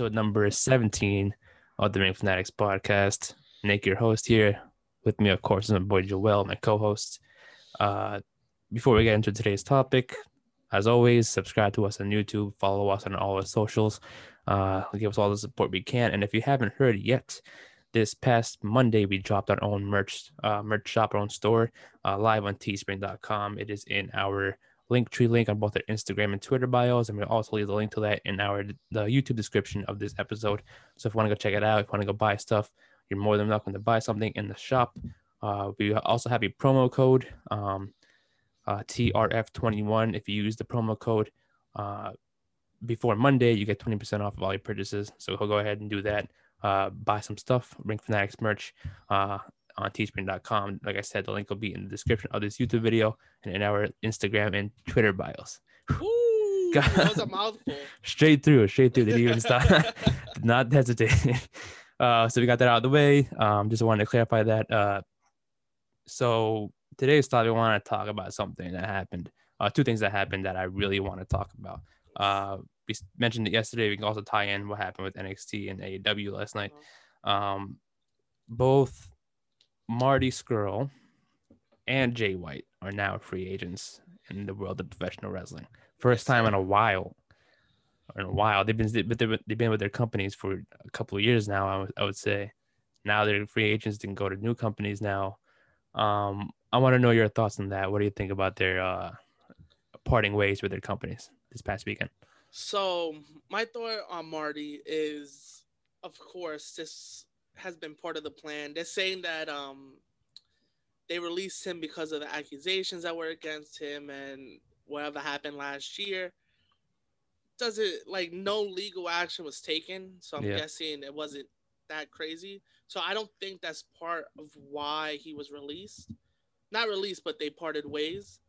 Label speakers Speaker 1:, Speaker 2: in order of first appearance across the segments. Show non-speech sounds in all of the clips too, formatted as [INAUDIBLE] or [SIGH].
Speaker 1: episode number 17 of the Ring Fanatics podcast. Nick, your host here. With me, of course, is my boy Joel, my co host. Uh, before we get into today's topic, as always, subscribe to us on YouTube, follow us on all our socials, uh, give us all the support we can. And if you haven't heard yet, this past Monday we dropped our own merch, uh, merch shop, our own store, uh, live on teespring.com. It is in our Linktree link on both our Instagram and Twitter bios, and we'll also leave the link to that in our the YouTube description of this episode. So if you want to go check it out, if you want to go buy stuff, you're more than welcome to buy something in the shop. Uh, we also have a promo code, um, uh, TRF21. If you use the promo code uh, before Monday, you get 20% off of all your purchases. So go ahead and do that. Uh, buy some stuff, Ring Fanatics merch uh, on teespring.com. Like I said, the link will be in the description of this YouTube video and in our Instagram and Twitter bios.
Speaker 2: Ooh,
Speaker 1: God.
Speaker 2: that was a mouthful. [LAUGHS]
Speaker 1: straight through, straight through. Didn't even stop. Did [LAUGHS] not hesitate. [LAUGHS] Uh, so we got that out of the way. Um, just wanted to clarify that. Uh, so today's topic, I want to talk about something that happened. Uh, two things that happened that I really want to talk about. Uh, we mentioned it yesterday. We can also tie in what happened with NXT and AEW last night. Um, both Marty Scurll and Jay White are now free agents in the world of professional wrestling. First time in a while. In a while, they've been but they've been with their companies for a couple of years now. I would, I would say. Now they're free agents. They can go to new companies now. Um, I want to know your thoughts on that. What do you think about their uh, parting ways with their companies this past weekend?
Speaker 2: So my thought on Marty is, of course, this has been part of the plan. They're saying that um, they released him because of the accusations that were against him and whatever happened last year. Does it like no legal action was taken? So I'm
Speaker 1: Yeah.
Speaker 2: guessing it wasn't that crazy. So I don't think that's part of why he was released. Not released, but they parted ways.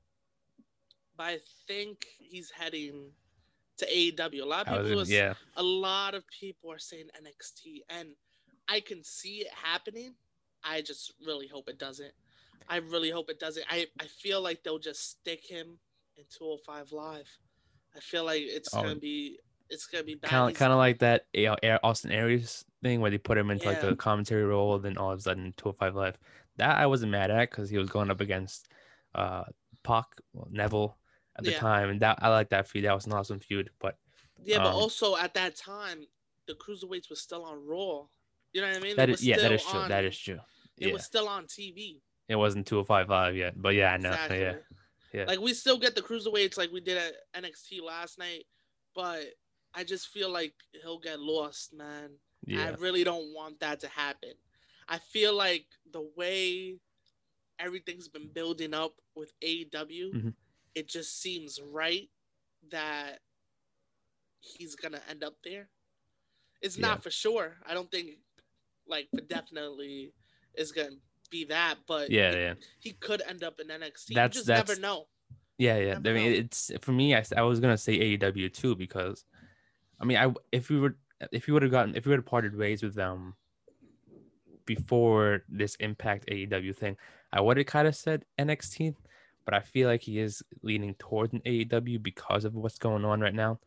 Speaker 2: But I think he's heading to AEW. A lot of
Speaker 1: I was
Speaker 2: people, was,
Speaker 1: yeah,
Speaker 2: a lot of people are saying NXT, and I can see it happening. I just really hope it doesn't. I really hope it doesn't. I, I feel like they'll just stick him in 205 Live. I feel like it's
Speaker 1: Oh.
Speaker 2: gonna be it's gonna be bad.
Speaker 1: kind of kind of like that Austin Aries thing where they put him into like the commentary role, then all of a sudden 205 Live. That I wasn't mad at because he was going up against uh Pac well, Neville at the
Speaker 2: Yeah.
Speaker 1: time, and that I like that feud. That was an awesome feud. But
Speaker 2: yeah, but
Speaker 1: um,
Speaker 2: also at that time, the cruiserweights was still on Raw. You know what I mean?
Speaker 1: that is yeah, that is true. that
Speaker 2: on-
Speaker 1: is true.
Speaker 2: It
Speaker 1: Yeah,
Speaker 2: was still on TV.
Speaker 1: it wasn't 205 Live yet, but yeah, I know.
Speaker 2: Exactly.
Speaker 1: Yeah, yeah.
Speaker 2: Like we still get the cruiserweights like we did at NXT last night, but I just feel like he'll get lost, man. I really don't want that to happen. I feel like the way everything's been building up with AEW,
Speaker 1: Mhm.
Speaker 2: it just seems right that he's gonna end up there. It's
Speaker 1: Yeah.
Speaker 2: not for sure. I don't think like for definitely is gonna be that, but
Speaker 1: Yeah,
Speaker 2: he,
Speaker 1: yeah.
Speaker 2: he could end up in NXT.
Speaker 1: That's-
Speaker 2: you just
Speaker 1: that's-
Speaker 2: never know.
Speaker 1: Yeah, yeah. I mean,
Speaker 2: know.
Speaker 1: it's for me. I, I was gonna say AEW too because, I mean, I if we were if we would have gotten if we would have parted ways with them before this Impact AEW thing, I would have kind of said NXT, but I feel like he is leaning toward an AEW because of what's going on right now.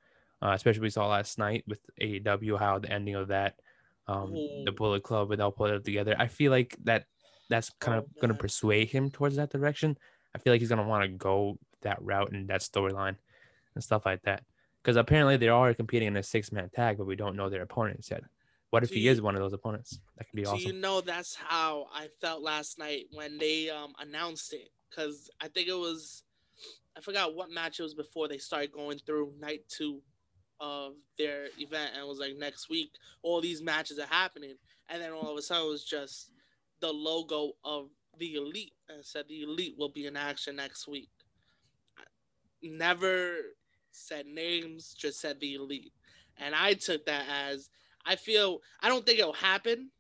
Speaker 1: Uh, especially we saw last night with AEW how the ending of that, um, the Bullet Club with all put it together. I feel like that that's kind of
Speaker 2: Oh,
Speaker 1: gonna persuade him towards that direction. I feel like he's gonna want to go that route and that storyline and stuff like that. Because apparently they are competing in a six man tag, but we don't know their opponents yet. What if
Speaker 2: Do
Speaker 1: he
Speaker 2: you-
Speaker 1: is one of those opponents? That could be
Speaker 2: Do
Speaker 1: awesome.
Speaker 2: you know that's how I felt last night when they um announced it? Because I think it was, I forgot what match it was before they started going through night two of their event, and it was like next week all these matches are happening, and then all of a sudden it was just the logo of the elite and said the elite will be in action next week. Never said names, just said the elite, and I took that as I feel I don't think it'll happen,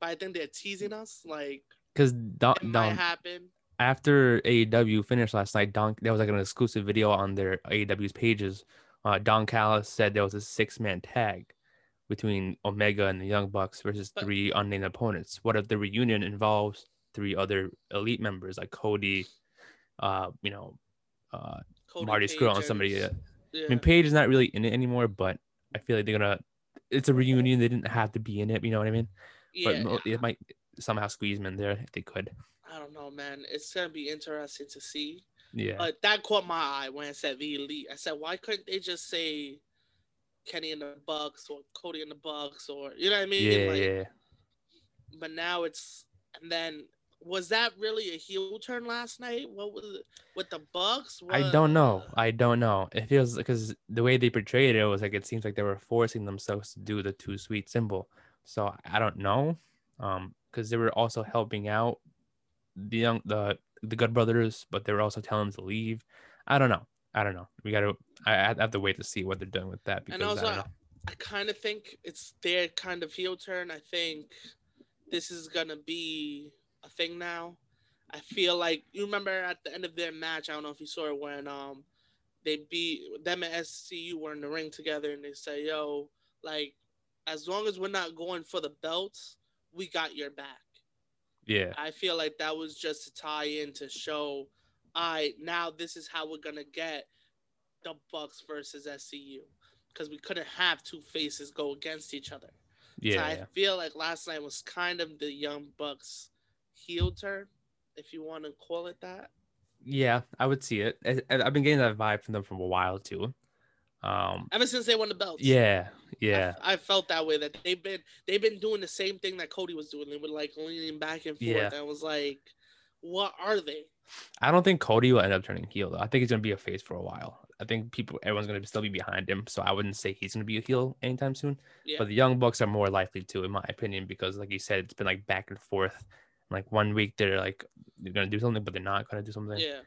Speaker 2: but I think they're teasing us. Like
Speaker 1: Because
Speaker 2: it
Speaker 1: Don,
Speaker 2: might
Speaker 1: Don,
Speaker 2: happen.
Speaker 1: after AEW finished last night, Don there was like an exclusive video on their AEW's pages. Uh, Don Callis said there was a six man tag between Omega and the Young Bucks versus three unnamed opponents. What if the reunion involves three other elite members like Cody, uh, you know, uh,
Speaker 2: Cody
Speaker 1: Marty
Speaker 2: Page
Speaker 1: Scurll and somebody.
Speaker 2: Yeah.
Speaker 1: I mean, Paige is not really in it anymore, but I feel like they're gonna it's a reunion. They didn't have to be in it. You know what I mean?
Speaker 2: Yeah,
Speaker 1: but it might somehow squeeze them in there if they could.
Speaker 2: I don't know, man. It's gonna be interesting to see.
Speaker 1: Yeah.
Speaker 2: But that caught my eye when I said the elite. I said, why couldn't they just say Kenny and the Bucks or Cody and the Bucks or you know what I mean?
Speaker 1: yeah,
Speaker 2: Like,
Speaker 1: yeah.
Speaker 2: But now it's and then was that really a heel turn last night? What was it with the Bucks?
Speaker 1: I don't know. I don't know. It feels because the way they portrayed it was like it seems like they were forcing themselves to do the too sweet symbol. So I don't know. Um, because they were also helping out the young the the good brothers, but they were also telling them to leave. I don't know. I don't know. We gotta. I I have to wait to see what they're doing with that because
Speaker 2: And also,
Speaker 1: I.
Speaker 2: I kind of think it's their kind of heel turn. I think this is gonna be a thing now. I feel like you remember at the end of their match. I don't know if you saw it when um they beat them and SCU were in the ring together, and they say, "Yo, like as long as we're not going for the belts, we got your back."
Speaker 1: Yeah.
Speaker 2: I feel like that was just to tie in to show, I now this is how we're gonna get the Bucks versus SCU because we couldn't have two faces go against each other.
Speaker 1: Yeah.
Speaker 2: so I feel like last night was kind of the Young Bucks heel turn, if you want to call it that.
Speaker 1: Yeah, I would see it. I, I've been getting that vibe from them for a while too. Um.
Speaker 2: Ever since they won the belts,
Speaker 1: Yeah. Yeah.
Speaker 2: I, felt that way that they've been they've been doing the same thing that Cody was doing. They were like leaning back and forth.
Speaker 1: Yeah.
Speaker 2: And I was like, what are they?
Speaker 1: I don't think Cody will end up turning heel though. I think he's gonna be a face for a while. I think people, everyone's gonna still be behind him, so I wouldn't say he's gonna be a heel anytime soon.
Speaker 2: Yeah.
Speaker 1: But the Young Bucks are more likely to, in my opinion, because like you said, it's been like back and forth. Like one week they're like they're gonna do something, but they're not gonna do something.
Speaker 2: Yeah.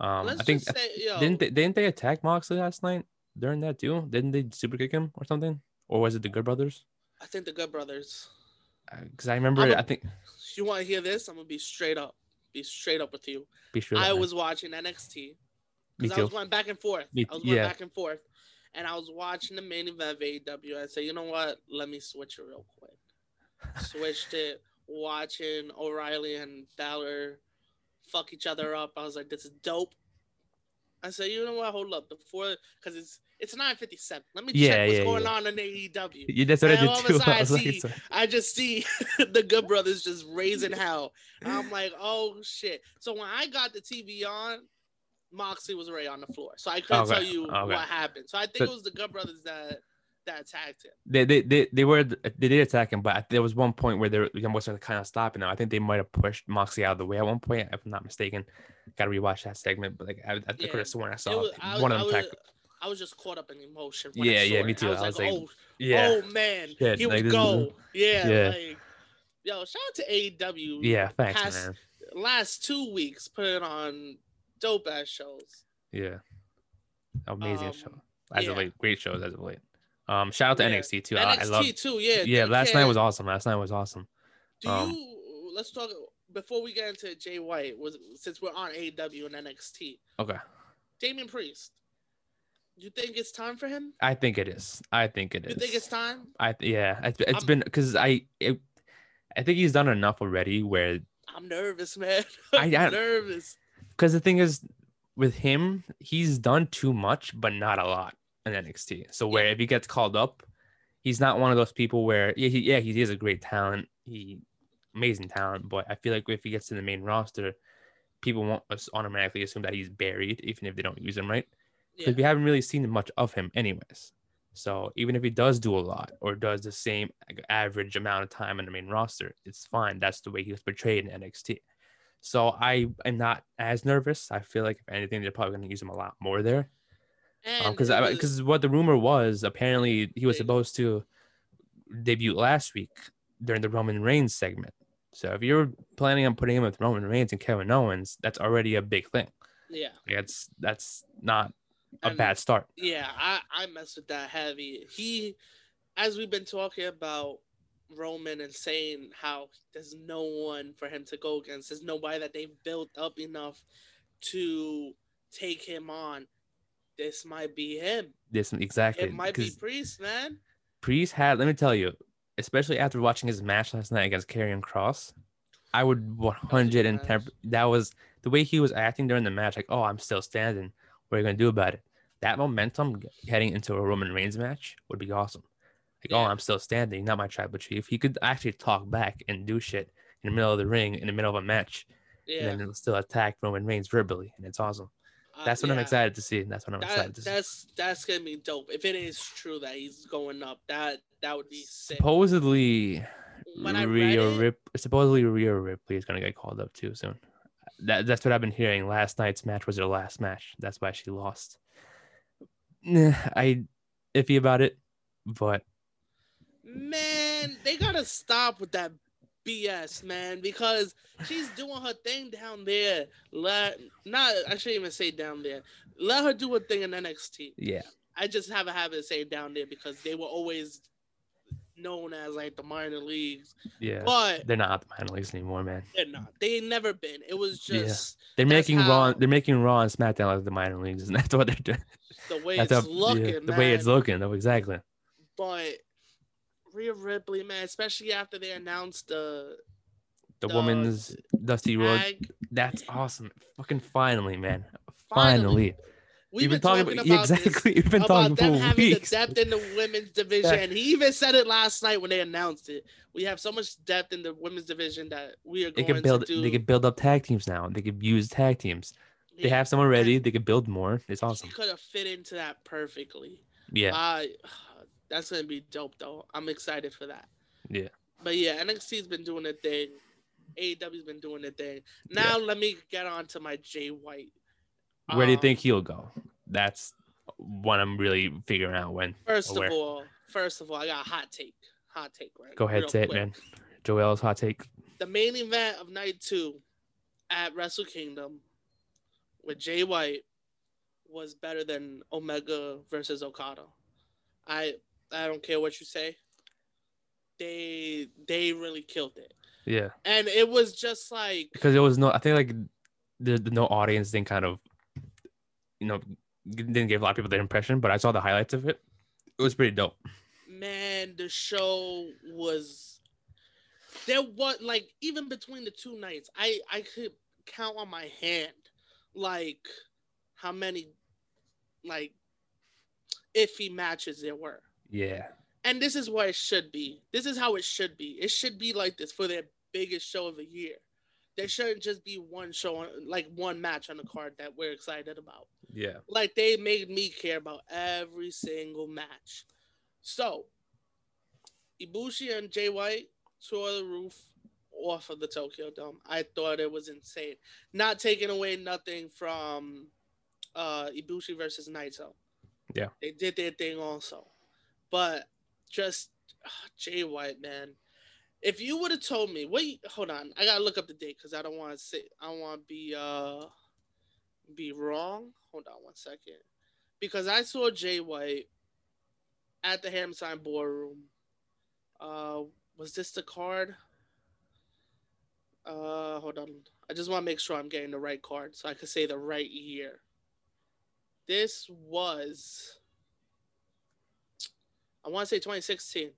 Speaker 1: Um,
Speaker 2: Let's
Speaker 1: I think
Speaker 2: say, yo,
Speaker 1: didn't they, didn't they attack Moxley last night during that too? Didn't they super kick him or something? Or was it the Good Brothers?
Speaker 2: I think the Good Brothers.
Speaker 1: Uh, because I remember,
Speaker 2: a-
Speaker 1: I think.
Speaker 2: You want to hear this? I'm gonna be straight up. Be straight up with you.
Speaker 1: Be sure.
Speaker 2: I
Speaker 1: man.
Speaker 2: was watching NXT because I was going back and forth.
Speaker 1: Me-
Speaker 2: I was going
Speaker 1: yeah.
Speaker 2: back and forth, and I was watching the main event of AEW. I said, you know what? Let me switch it real quick. [LAUGHS] Switched it. Watching O'Reilly and Balor fuck each other up. I was like, this is dope. I said, you know what? Hold up, before because it's it's 9:57. Let me
Speaker 1: Yeah,
Speaker 2: check what's
Speaker 1: yeah,
Speaker 2: going
Speaker 1: yeah.
Speaker 2: on in AEW.
Speaker 1: Yeah, that's what
Speaker 2: And
Speaker 1: I
Speaker 2: all
Speaker 1: did
Speaker 2: of a
Speaker 1: too. [LAUGHS]
Speaker 2: sudden
Speaker 1: I
Speaker 2: I
Speaker 1: like,
Speaker 2: see- I just see [LAUGHS] the Good Brothers just raising hell. I'm like, oh shit. So when I got the TV on, Moxley was already on the floor. So I couldn't
Speaker 1: Okay,
Speaker 2: tell you
Speaker 1: okay.
Speaker 2: what happened. So I think
Speaker 1: So-
Speaker 2: it was the Good Brothers that that attacked him.
Speaker 1: they, they they they were they did attack him, but there was one point where they were almost kind of stopping him. I think they might have pushed Moxley out of the way at one point, if I'm not mistaken. Got to rewatch that segment, but like I, I
Speaker 2: Yeah,
Speaker 1: could have sworn I saw
Speaker 2: was, I,
Speaker 1: one
Speaker 2: I
Speaker 1: of them attack.
Speaker 2: I was just caught up in emotion. I
Speaker 1: Yeah, yeah, me too.
Speaker 2: I was
Speaker 1: I
Speaker 2: like,
Speaker 1: was like,
Speaker 2: oh,
Speaker 1: Yeah,
Speaker 2: oh man,
Speaker 1: Shit,
Speaker 2: here
Speaker 1: like,
Speaker 2: we
Speaker 1: is-
Speaker 2: go. Yeah,
Speaker 1: Yeah.
Speaker 2: like yo, shout out to AEW.
Speaker 1: yeah. Thanks,
Speaker 2: past-
Speaker 1: man.
Speaker 2: Last two weeks putting on dope ass shows.
Speaker 1: Yeah, amazing
Speaker 2: Um,
Speaker 1: show. As
Speaker 2: yeah.
Speaker 1: of late, great shows as of late. Um, shout out to
Speaker 2: Yeah.
Speaker 1: NXT too. I, I
Speaker 2: NXT
Speaker 1: love.
Speaker 2: too, yeah.
Speaker 1: Yeah, last night was awesome. Last night was awesome.
Speaker 2: Do
Speaker 1: um,
Speaker 2: you let's talk before we get into Jay White was since we're on AW and NXT.
Speaker 1: Okay,
Speaker 2: Damian Priest. You think it's time for him?
Speaker 1: I think it is. I think it is.
Speaker 2: You think it's time?
Speaker 1: I yeah. It's, it's
Speaker 2: I'm-
Speaker 1: been because I it, I think he's done enough already where
Speaker 2: I'm nervous, man.
Speaker 1: I- [LAUGHS]
Speaker 2: I'm
Speaker 1: I-
Speaker 2: nervous.
Speaker 1: because the thing is with him, he's done too much, but not a lot in NXT. So where
Speaker 2: Yeah.
Speaker 1: if he gets called up, he's not one of those people where yeah, he, yeah, he is a great talent, he amazing talent, but I feel like if he gets to the main roster, people won't automatically assume that he's buried, even if they don't use him right, because
Speaker 2: Yeah.
Speaker 1: we haven't really seen much of him, anyways. So even if he does do a lot or does the same average amount of time in the main roster, it's fine. That's the way he was portrayed in NXT. So I am not as nervous. I feel like if anything, they're probably going to use him a lot more there.
Speaker 2: Um,
Speaker 1: because
Speaker 2: was-
Speaker 1: because what the rumor was, apparently he was supposed to debut last week during the Roman Reigns segment. So if you're planning on putting him with Roman Reigns and Kevin Owens, that's already a big thing.
Speaker 2: yeah.
Speaker 1: That's that's not a bad start.
Speaker 2: Yeah, I, I mess with that heavy. He, as we've been talking about Roman and saying how there's no one for him to go against, there's nobody that they've built up enough to take him on. This might be him.
Speaker 1: This exactly.
Speaker 2: It might be Priest, man.
Speaker 1: Priest had, let me tell you, especially after watching his match last night against Karrion Kross, I would 110.
Speaker 2: match.
Speaker 1: That was the way he was acting during the match. Like, oh, I'm still standing. What are you gonna do about it? That momentum heading into a Roman Reigns match would be awesome. Like, oh, I'm still standing, not my tribal chief. He could actually talk back and do shit in the middle of the ring, in the middle of a match,
Speaker 2: Yeah,
Speaker 1: and then still attack Roman Reigns verbally, and it's awesome.
Speaker 2: Uh,
Speaker 1: That's what I'm excited to see. That's what I'm
Speaker 2: That,
Speaker 1: excited to see.
Speaker 2: that's that's gonna be dope. If it is true that he's going up, that that would be sick.
Speaker 1: Supposedly,
Speaker 2: When
Speaker 1: Rhea Rip, supposedly Rhea Ripley is gonna get called up too soon. That that's what I've been hearing. Last night's match was her last match. That's why she lost. I iffy about it, but
Speaker 2: man, they gotta stop with that BS, man, because she's doing her thing down there. Let not I shouldn't even say down there. Let her do her thing in NXT.
Speaker 1: yeah,
Speaker 2: I just have a habit of saying down there because they were always known as like the minor leagues,
Speaker 1: yeah.
Speaker 2: but
Speaker 1: They're not the minor leagues anymore, man.
Speaker 2: they're not. They ain't never been. It was
Speaker 1: Yeah.
Speaker 2: just
Speaker 1: They're
Speaker 2: That's
Speaker 1: making Raw. They're making Raw and SmackDown like the minor leagues, and [LAUGHS] that's what they're doing.
Speaker 2: the way
Speaker 1: That's
Speaker 2: it's
Speaker 1: how-
Speaker 2: looking,
Speaker 1: yeah, the way it's looking. Oh, exactly.
Speaker 2: But Rhea Ripley, man, especially after they announced the
Speaker 1: The
Speaker 2: The
Speaker 1: woman's Dusty
Speaker 2: Rhodes.
Speaker 1: That's awesome. Fucking finally, man.
Speaker 2: Finally.
Speaker 1: Finally.
Speaker 2: we've
Speaker 1: We've [LAUGHS]
Speaker 2: been talking about, this.
Speaker 1: exactly. We've been
Speaker 2: about
Speaker 1: talking
Speaker 2: them
Speaker 1: for
Speaker 2: having
Speaker 1: weeks.
Speaker 2: the depth in the women's [LAUGHS] division. He even said it last night when they announced it. We have so much depth in the women's division that we are
Speaker 1: They
Speaker 2: going
Speaker 1: could build.
Speaker 2: to do.
Speaker 1: They could build up tag teams now. They could use tag teams. They have someone ready. They could build more. It's awesome.
Speaker 2: He could have fit into that perfectly.
Speaker 1: Yeah.
Speaker 2: I, that's gonna be dope though. I'm excited for that.
Speaker 1: Yeah.
Speaker 2: But yeah, NXT's been doing their thing. AEW's been doing their thing. Now let me get on to my Jay White.
Speaker 1: Where do you
Speaker 2: Um,
Speaker 1: think he'll go? That's what I'm really figuring out. When
Speaker 2: First of all, first of all, I got a hot take. Hot take, right?
Speaker 1: go ahead, say it, man. Joel's hot take.
Speaker 2: The main event of night two at Wrestle Kingdom with Jay White was better than Omega versus Okada. I I don't care what you say. They they really killed it.
Speaker 1: Yeah,
Speaker 2: And it was just like
Speaker 1: because it was no. I think like the, the no audience thing kind of, you know, didn't give a lot of people that impression. But I saw the highlights of it. It was pretty dope.
Speaker 2: man, the show was there was like even between the two nights, I I could count on my hand like how many like iffy matches there were.
Speaker 1: Yeah,
Speaker 2: And this is what it should be. This is how it should be. It should be like this for their biggest show of the year. There shouldn't just be one show, on, like one match on the card that we're excited about.
Speaker 1: yeah,
Speaker 2: Like they made me care about every single match. So, Ibushi and Jay White tore the roof off of the Tokyo Dome. I thought it was insane. Not taking away nothing from uh Ibushi versus Naito.
Speaker 1: Yeah.
Speaker 2: They did their thing also. But just ah, Jay White, man. If you would have told me, wait, hold on, I gotta look up the date because I don't want to say, I want to be uh be wrong. Hold on one second, because I saw Jay White at the Hammerstein Ballroom. Uh, was this the card? Uh, hold on. I just want to make sure I'm getting the right card so I could say the right year. This was, I want to say 2016.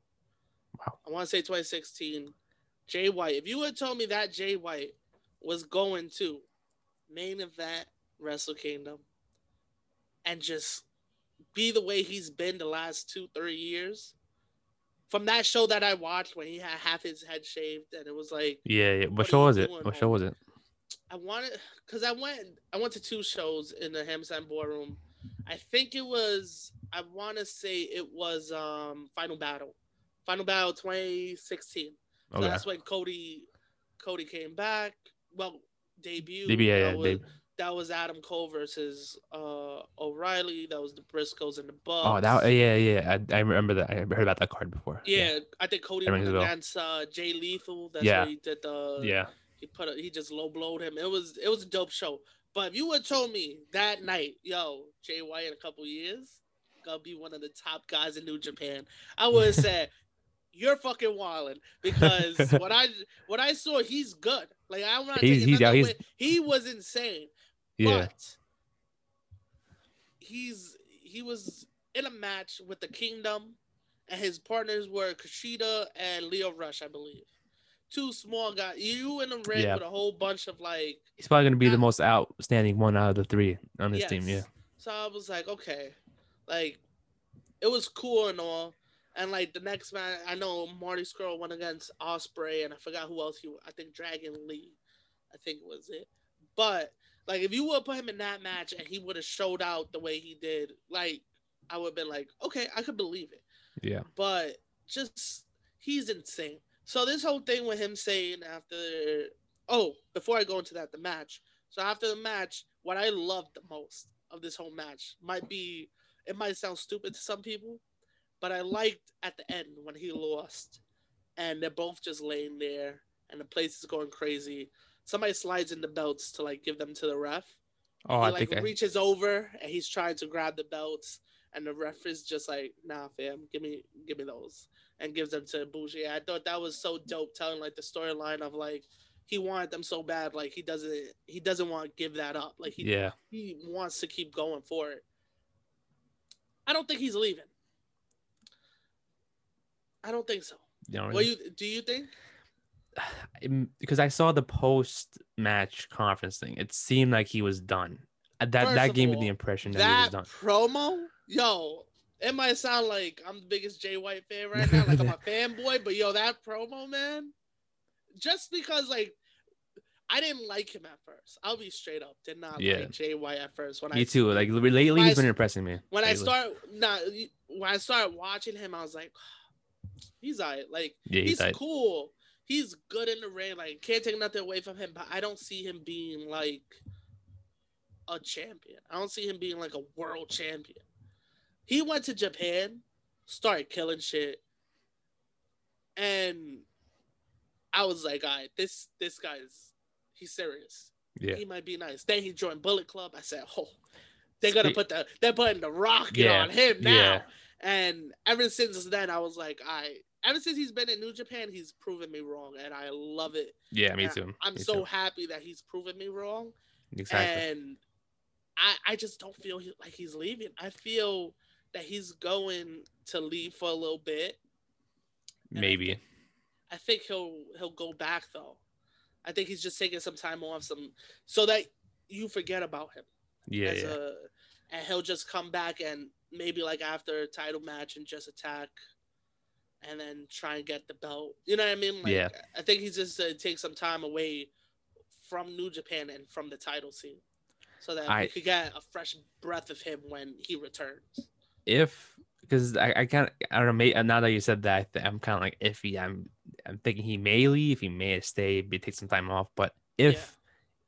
Speaker 1: Wow.
Speaker 2: I want to say 2016. Jay White. If you had told me that Jay White was going to main event Wrestle Kingdom and just be the way he's been the last two, three years. From that show that I watched when he had half his head shaved and it was like
Speaker 1: yeah. yeah. What,
Speaker 2: What
Speaker 1: show was it? What show was it?
Speaker 2: I wanted because I went I went to two shows in the Hammerstein Ballroom. I think it was I want to say it was um Final Battle, Final Battle 2016. So
Speaker 1: Okay.
Speaker 2: that's when Cody Cody came back. Well, debut.
Speaker 1: Yeah,
Speaker 2: that
Speaker 1: yeah,
Speaker 2: was,
Speaker 1: deb-
Speaker 2: that was Adam Cole versus uh O'Reilly. That was the Briscoes and the Bucks.
Speaker 1: Oh, that yeah, yeah. I, I remember that. I heard about that card before.
Speaker 2: Yeah, I think Cody went
Speaker 1: rings a bell.
Speaker 2: against uh, Jay Lethal. That's
Speaker 1: Yeah.
Speaker 2: where he did the
Speaker 1: Yeah.
Speaker 2: he put a, he just low blowed him. It was it was a dope show. But if you would have told me that night, yo, Jay White in a couple years gonna be one of the top guys in New Japan, I would have said [LAUGHS] you're fucking wilding because [LAUGHS] what I what I saw, he's good. Like I'm not
Speaker 1: He's-
Speaker 2: taking
Speaker 1: he's- he's-
Speaker 2: He was insane,
Speaker 1: Yeah.
Speaker 2: but he's he was in a match with the Kingdom, and his partners were Kushida and Lio Rush, I believe. Two small guys. You in the ring
Speaker 1: Yeah.
Speaker 2: with a whole bunch of like
Speaker 1: He's probably gonna be the most outstanding one out of the three on this team. Yeah.
Speaker 2: So I was like, okay, like it was cool and all. And like the next man, I know Marty Scurll went against Ospreay, and I forgot who else he. I think Dragon Lee, I think was it. But like, if you would put him in that match and he would have showed out the way he did, like, I would have been like, okay, I could believe it.
Speaker 1: Yeah.
Speaker 2: But just he's insane. So this whole thing with him saying after, oh, before I go into that, the match. So after the match, what I loved the most of this whole match might be, it might sound stupid to some people, but I liked at the end when he lost, and they're both just laying there, and the place is going crazy. Somebody slides in the belts to like give them to the ref.
Speaker 1: Oh,
Speaker 2: he
Speaker 1: I
Speaker 2: like
Speaker 1: think I,
Speaker 2: reaches over and he's trying to grab the belts, and the ref is just like, "Nah, fam, give me, give me those," and gives them to Bougie. I thought that was so dope, telling like the storyline of like he wanted them so bad, like he doesn't, he doesn't want to give that up, like he
Speaker 1: yeah.
Speaker 2: he wants to keep going for it. I don't think he's leaving. I don't think so.
Speaker 1: You know,
Speaker 2: What you do you think? [SIGHS]
Speaker 1: Because I saw the post match conference thing. It seemed like he was done. That
Speaker 2: First
Speaker 1: that gave me the impression that,
Speaker 2: That
Speaker 1: he was done.
Speaker 2: promo, yo, it might sound like I'm the biggest Jay White fan right now, like I'm a [LAUGHS] fanboy, but yo, that promo, man, just because like I didn't like him at first. I'll be straight up, did not
Speaker 1: Yeah.
Speaker 2: like Jay White at first. When I
Speaker 1: Me too. Like lately,
Speaker 2: when I
Speaker 1: he's been impressing me.
Speaker 2: when I
Speaker 1: lately.
Speaker 2: start nah, when I started watching him, I was like, [SIGHS] he's alright. Like
Speaker 1: yeah,
Speaker 2: he's
Speaker 1: he's
Speaker 2: cool. He's good in the ring. Like can't take nothing away from him, but I don't see him being like a champion. I don't see him being like a world champion. He went to Japan, started killing shit, and I was like, all right, this this guy's he's serious.
Speaker 1: yeah,
Speaker 2: He might be nice. Then he joined Bullet Club. I said, oh, they're gonna put the they're putting the rocket
Speaker 1: Yeah,
Speaker 2: on him now.
Speaker 1: yeah.
Speaker 2: And ever since then, I was like, I. Ever since he's been in New Japan, he's proven me wrong, and I love it.
Speaker 1: yeah. Me
Speaker 2: And
Speaker 1: too.
Speaker 2: I'm
Speaker 1: me
Speaker 2: so
Speaker 1: too.
Speaker 2: happy that he's proven me wrong,
Speaker 1: exactly.
Speaker 2: and I I just don't feel like he's leaving. I feel that he's going to leave for a little bit. and I
Speaker 1: Maybe.
Speaker 2: I think he'll he'll go back though. I think he's just taking some time off, some so that you forget about him
Speaker 1: Yeah,
Speaker 2: as
Speaker 1: yeah.
Speaker 2: a, and he'll just come back and maybe like after a title match and just attack, and then try and get the belt. You know what I mean? Like,
Speaker 1: Yeah.
Speaker 2: I think he's just uh, take some time away from New Japan and from the title scene, so that
Speaker 1: I-
Speaker 2: we could get a fresh breath of him when he returns.
Speaker 1: If because I, I kind of I don't know. Now that you said that, I I'm kind of like iffy. I'm I'm thinking he may leave, he may stay, maybe take some time off. But if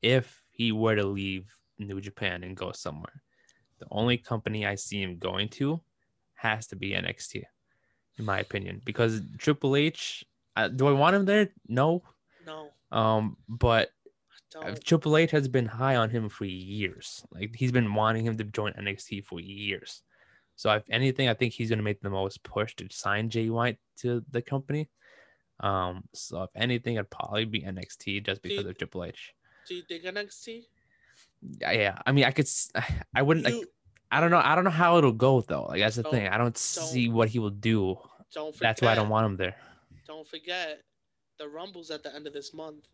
Speaker 1: if he were to leave New Japan and go somewhere, the only company I see him going to has to be NXT, in my opinion. Because Triple H, uh, do I want him there? No.
Speaker 2: No,
Speaker 1: Um, but
Speaker 2: don't.
Speaker 1: Triple H has been high on him for years. Like he's been wanting him to join NXT for years. So if anything, I think he's gonna make the most push to sign Jay White to the company. Um, so if anything, it'd probably be NXT just because
Speaker 2: you-
Speaker 1: of Triple H.
Speaker 2: Do you think NXT?
Speaker 1: Yeah, yeah. I mean, I could. [SIGHS] I wouldn't. Like, I don't know. I don't know how it'll go though. Like that's the thing. I don't, see what he will do.
Speaker 2: don't forget.
Speaker 1: That's why I don't want him there.
Speaker 2: Don't forget the Rumbles at the end of this month.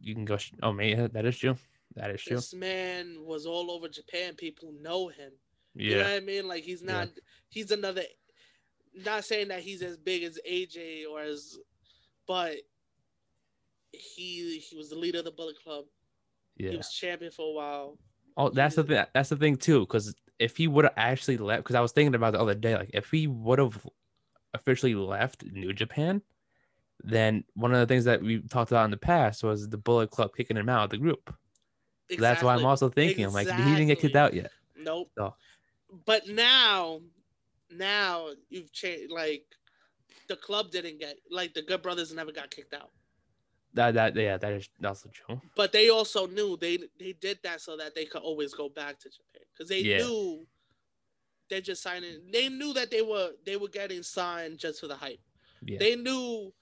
Speaker 1: You can go. Oh, man, that is true. That is true.
Speaker 2: This man was all over Japan. People know him.
Speaker 1: Yeah.
Speaker 2: You know what I mean? Like he's
Speaker 1: Yeah.
Speaker 2: not. He's another. Not saying that he's as big as AJ or as, but he he was the leader of the Bullet Club.
Speaker 1: Yeah.
Speaker 2: He was champion for a while.
Speaker 1: Oh, that's the thing. That's the thing too. Because if he would have actually left, because I was thinking about the other day, like if he would have officially left New Japan, then one of the things that we talked about in the past was the Bullet Club kicking him out of the group. That's why I'm also thinking, I'm like, he didn't get kicked out yet.
Speaker 2: Nope.
Speaker 1: So-
Speaker 2: But now, now you've changed. Like the club didn't get like the Good Brothers never got kicked out.
Speaker 1: That that yeah, that is also true.
Speaker 2: But they also knew they they did that so that they could always go back to Japan because they
Speaker 1: Yeah.
Speaker 2: knew they're just signing. They knew that they were they were getting signed just for the hype.
Speaker 1: Yeah.
Speaker 2: They knew,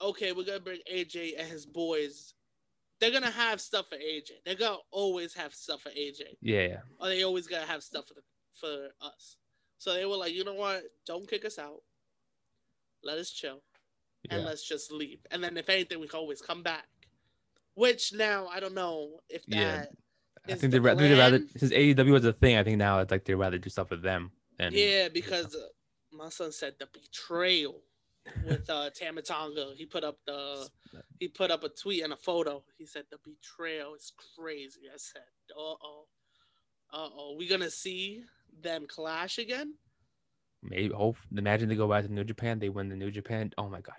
Speaker 2: okay, we're gonna bring AJ and his boys. They're gonna have stuff for AJ. They're gonna always have stuff for AJ,
Speaker 1: yeah, yeah.
Speaker 2: or they always gonna have stuff for the, for us. So they were like, you know what? Don't kick us out. Let us chill and
Speaker 1: yeah.
Speaker 2: let's just leave. And then if anything, we can always come back. Which now I don't know if that.
Speaker 1: Yeah. I think
Speaker 2: the
Speaker 1: they rather, they rather since AEW was a thing. I think now it's like they rather do stuff with them. And
Speaker 2: yeah, because uh, my son said the betrayal with uh Tama Tonga. He put up the he put up a tweet and a photo. He said the betrayal is crazy. I said, uh oh, uh oh, we gonna see them clash again?
Speaker 1: Maybe hope imagine they go back to New Japan, they win the New Japan. Oh my god.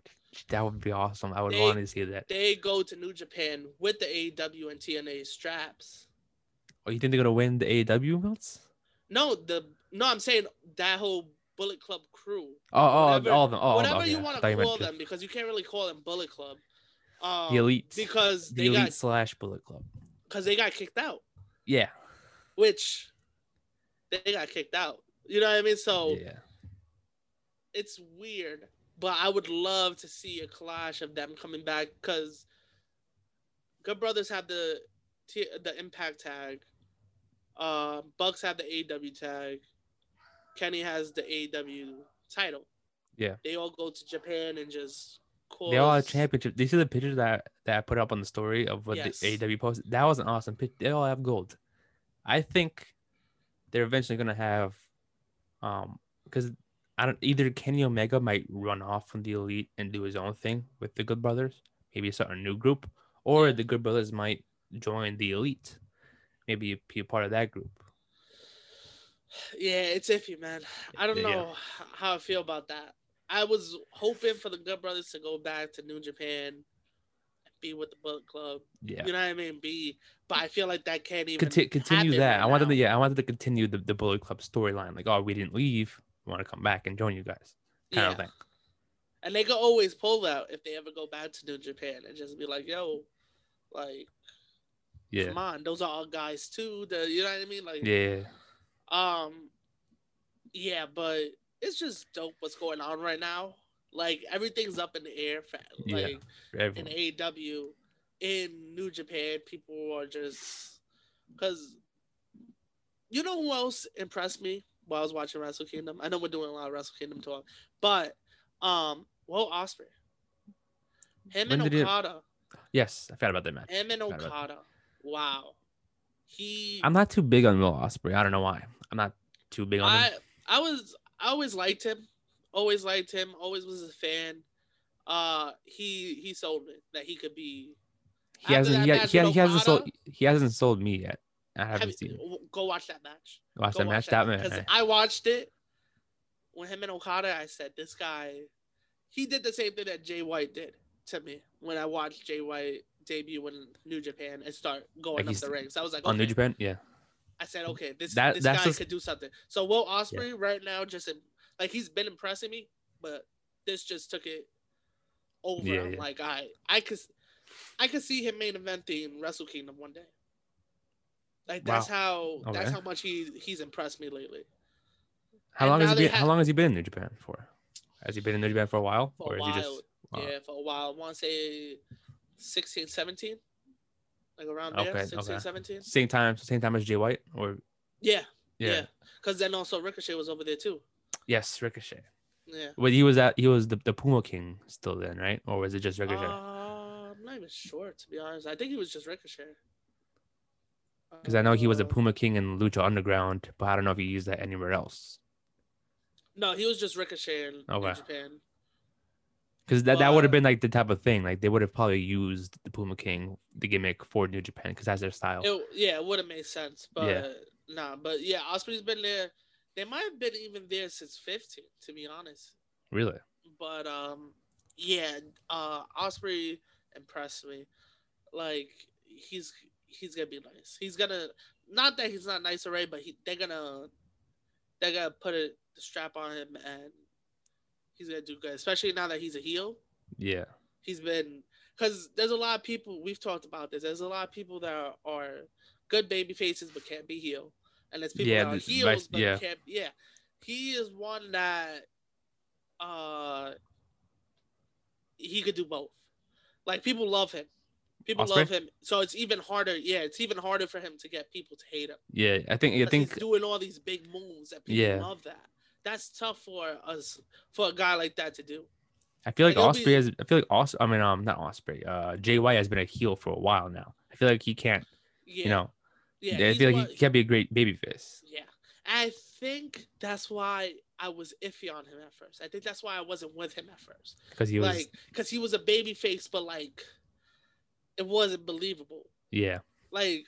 Speaker 1: That would be awesome. I would
Speaker 2: They-
Speaker 1: want to see that.
Speaker 2: They go to New Japan with the AEW and TNA straps.
Speaker 1: Oh, you think they're gonna win the AEW belts?
Speaker 2: No, the no, I'm saying that whole Bullet Club crew.
Speaker 1: Oh, oh,
Speaker 2: Whatever-
Speaker 1: all of them. Oh,
Speaker 2: whatever
Speaker 1: okay.
Speaker 2: you want to call
Speaker 1: the-
Speaker 2: them, because you can't really call them Bullet Club. Um,
Speaker 1: The elite.
Speaker 2: because
Speaker 1: the
Speaker 2: they
Speaker 1: elite
Speaker 2: got
Speaker 1: slash Bullet Club.
Speaker 2: because they got kicked out,
Speaker 1: Yeah.
Speaker 2: which they got kicked out. You know what I mean? So
Speaker 1: yeah.
Speaker 2: it's weird, but I would love to see a clash of them coming back because Good Brothers have the the Impact tag, uh, Bucks have the AW tag, Kenny has the AW title.
Speaker 1: Yeah.
Speaker 2: they all go to Japan and just. Cause...
Speaker 1: They all have championship. These are the pictures that that I put up on the story of what
Speaker 2: Yes.
Speaker 1: the AW posted? That was an awesome pic. They all have gold. I think they're eventually gonna have, um, because I don't either Kenny Omega might run off from the elite and do his own thing with the Good Brothers, maybe start a new group, or the Good Brothers might join the elite, maybe be a part of that group.
Speaker 2: Yeah, it's iffy, man. I don't
Speaker 1: Yeah.
Speaker 2: know how I feel about that. I was hoping for the Good Brothers to go back to New Japan be with the Bullet Club.
Speaker 1: Yeah.
Speaker 2: You know what I mean? Be, but I feel like that can't even
Speaker 1: Conti- continue that.
Speaker 2: right
Speaker 1: I wanted to, yeah, I wanted to continue the, the Bullet Club storyline. Like, oh, we didn't leave. We want to come back and join you guys, kind
Speaker 2: Yeah.
Speaker 1: of thing.
Speaker 2: And they could always pull that if they ever go back to New Japan and just be like, "Yo, like,
Speaker 1: Yeah.
Speaker 2: come on, those are our guys too." The, you know what I mean? Like,
Speaker 1: Yeah.
Speaker 2: Um, yeah, but it's just dope what's going on right now. Like everything's up in the air. For, like
Speaker 1: for
Speaker 2: in. AEW, in New Japan, people are just because you know who else impressed me while I was watching Wrestle Kingdom. I know we're doing a lot of Wrestle Kingdom talk, but um, Will Ospreay, him
Speaker 1: When
Speaker 2: and Okada,
Speaker 1: Yes, I forgot about that match.
Speaker 2: him and Okada. Wow, he.
Speaker 1: I'm not too big on Will Ospreay. I don't know why. I'm not too big on
Speaker 2: I
Speaker 1: him.
Speaker 2: I was I always liked him. Always liked him. Always was a fan. Uh, he he sold me that he could be.
Speaker 1: He
Speaker 2: after
Speaker 1: hasn't.
Speaker 2: that
Speaker 1: He, he, hasn't sold. He hasn't sold me yet. I
Speaker 2: have
Speaker 1: haven't seen.
Speaker 2: you- go watch that match.
Speaker 1: Watch
Speaker 2: Go
Speaker 1: that match. That
Speaker 2: match.
Speaker 1: because.
Speaker 2: I watched it when him and Okada. I said this guy, he did the same thing that Jay White did to me when I watched Jay White debut in New Japan and start going
Speaker 1: Like
Speaker 2: up the ranks. I was like,
Speaker 1: On New. Japan, yeah.
Speaker 2: I said, okay, this
Speaker 1: That-
Speaker 2: this guy
Speaker 1: just-
Speaker 2: could do something. So Will Ospreay right now just im- like he's been impressing me, but this just took it over.
Speaker 1: Yeah, yeah.
Speaker 2: like I I could I could see him main eventing Wrestle Kingdom one day. Like that's how that's how much he he's impressed me lately.
Speaker 1: How
Speaker 2: And
Speaker 1: long has he been? How long has he been in New Japan for? Has he been in New Japan for a while,
Speaker 2: For a
Speaker 1: or is he just? wow.
Speaker 2: Uh, yeah, for a while. I want to say 16, 17. Like around there,
Speaker 1: Okay,
Speaker 2: 16,
Speaker 1: okay.
Speaker 2: 17.
Speaker 1: Same time, same time as Jay White, or
Speaker 2: Yeah,
Speaker 1: yeah.
Speaker 2: yeah. Because then also Ricochet was over there too.
Speaker 1: Yes, Ricochet.
Speaker 2: Yeah.
Speaker 1: But he was at he was the, the Puma King still then, right? Or was it just Ricochet?
Speaker 2: Uh, I'm not even sure to be honest. I think he was just Ricochet.
Speaker 1: Because I know he was a
Speaker 2: Uh,
Speaker 1: Puma King in Lucha Underground, but I don't know if he used that anywhere else.
Speaker 2: No, he was just Ricochet in
Speaker 1: Okay.
Speaker 2: Japan.
Speaker 1: Because that, that would have been like the type of thing. Like they would have probably used the Puma King, the gimmick for New Japan, because that's their style.
Speaker 2: It, yeah, it would have made sense, but
Speaker 1: Yeah.
Speaker 2: nah. But yeah, Ospreay's been there. They might have been even there since 15, to be honest.
Speaker 1: Really?
Speaker 2: But um, yeah, uh, Ospreay impressed me. Like he's he's gonna be nice. He's gonna not that he's not nice already, but he they're gonna they're gonna put it the strap on him and he's gonna do good. Especially now that he's a heel.
Speaker 1: Yeah.
Speaker 2: He's been because there's a lot of people we've talked about this. There's a lot of people that are, are good baby faces but can't be heel, and there's people
Speaker 1: Yeah,
Speaker 2: that are
Speaker 1: vice-
Speaker 2: but
Speaker 1: yeah.
Speaker 2: can't. Yeah, he is one that uh he could do both. Like people love him. People
Speaker 1: Ospreay?
Speaker 2: love him. So it's even harder. Yeah, it's even harder for him to get people to hate him.
Speaker 1: Yeah. I think I think
Speaker 2: he's doing all these big moves that people
Speaker 1: Yeah.
Speaker 2: love. That that's tough for us for a guy like that to do.
Speaker 1: I feel like
Speaker 2: Like,
Speaker 1: Ospreay
Speaker 2: be-
Speaker 1: has. I feel like Os. I mean, um, not Ospreay. Uh, Jay White has been a heel for a while now. I feel like he can't.
Speaker 2: Yeah,
Speaker 1: You know,
Speaker 2: yeah.
Speaker 1: I feel like
Speaker 2: one-
Speaker 1: he can't be a great babyface.
Speaker 2: Yeah, I think that's why I was iffy on him at first. I think that's why I wasn't with him at first.
Speaker 1: Because he was
Speaker 2: like, because he was a baby face, but like, it wasn't believable.
Speaker 1: yeah
Speaker 2: Like,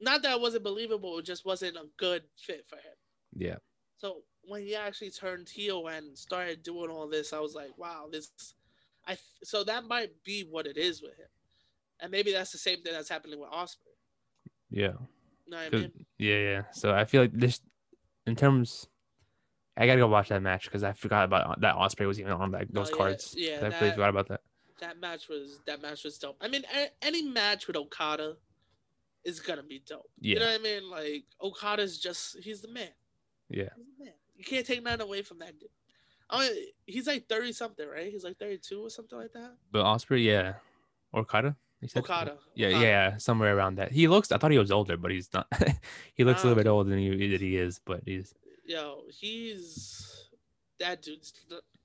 Speaker 2: not that it wasn't believable, it just wasn't a good fit for him.
Speaker 1: yeah
Speaker 2: So when he actually turned heel and started doing all this, I was like, wow, this. I so that might be what it is with him, and maybe that's the same thing that's happening with Ospreay.
Speaker 1: Yeah.
Speaker 2: What I mean?
Speaker 1: Yeah, yeah. So I feel like this, in terms, I gotta go watch that match because I forgot about uh, that Ospreay was even on that oh, those
Speaker 2: Oh, yeah,
Speaker 1: cards.
Speaker 2: yeah,
Speaker 1: I
Speaker 2: that-
Speaker 1: forgot about that.
Speaker 2: That match was that match was dope. I mean, any match with Okada is gonna be dope.
Speaker 1: Yeah,
Speaker 2: You know what I mean? Like Okada's just he's the man.
Speaker 1: yeah.
Speaker 2: He's the man. You can't take nothing away from that dude. I mean, he's like thirty something, right? He's like thirty two or something like that.
Speaker 1: But Ospreay, yeah, Okada.
Speaker 2: Okada.
Speaker 1: Yeah,
Speaker 2: Okada.
Speaker 1: yeah, somewhere around that. He looks. I thought he was older, but he's not. [LAUGHS] he looks a little bit um, older than he, that he is, but he's
Speaker 2: Yo, he's that dude's.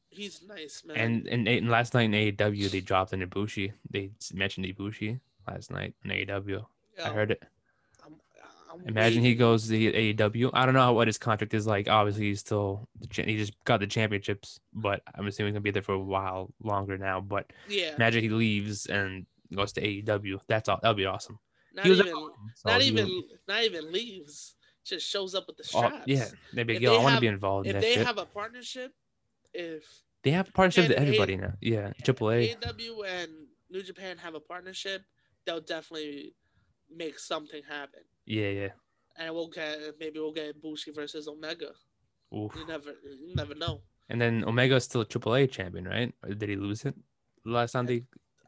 Speaker 2: He's nice, man.
Speaker 1: and and, and last night in AEW they dropped an Ibushi. They mentioned Ibushi last night in AEW. I heard it.
Speaker 2: I'm, I'm
Speaker 1: Imagine he goes to AEW. I don't know what his contract is like. Obviously, he's still he just got the championships, but I'm assuming he's gonna be there for a while longer now. But
Speaker 2: Yeah,
Speaker 1: imagine he leaves and goes to AEW. That's all. That'll be awesome.
Speaker 2: not
Speaker 1: he was
Speaker 2: even, not even, not even leaves. Just shows up with the
Speaker 1: oh, yeah,
Speaker 2: If
Speaker 1: yo, I want to be involved in
Speaker 2: If they
Speaker 1: shit.
Speaker 2: have a partnership, if
Speaker 1: they have partnerships with
Speaker 2: and A-
Speaker 1: everybody now. Yeah, AAA.
Speaker 2: AEW and New Japan have a partnership, they'll definitely make something happen.
Speaker 1: Yeah, yeah.
Speaker 2: And we'll get maybe we'll get Bushi versus Omega.
Speaker 1: Oof.
Speaker 2: You never, you never know.
Speaker 1: And then Omega's still a AAA champion, right? Or did he lose it last time? They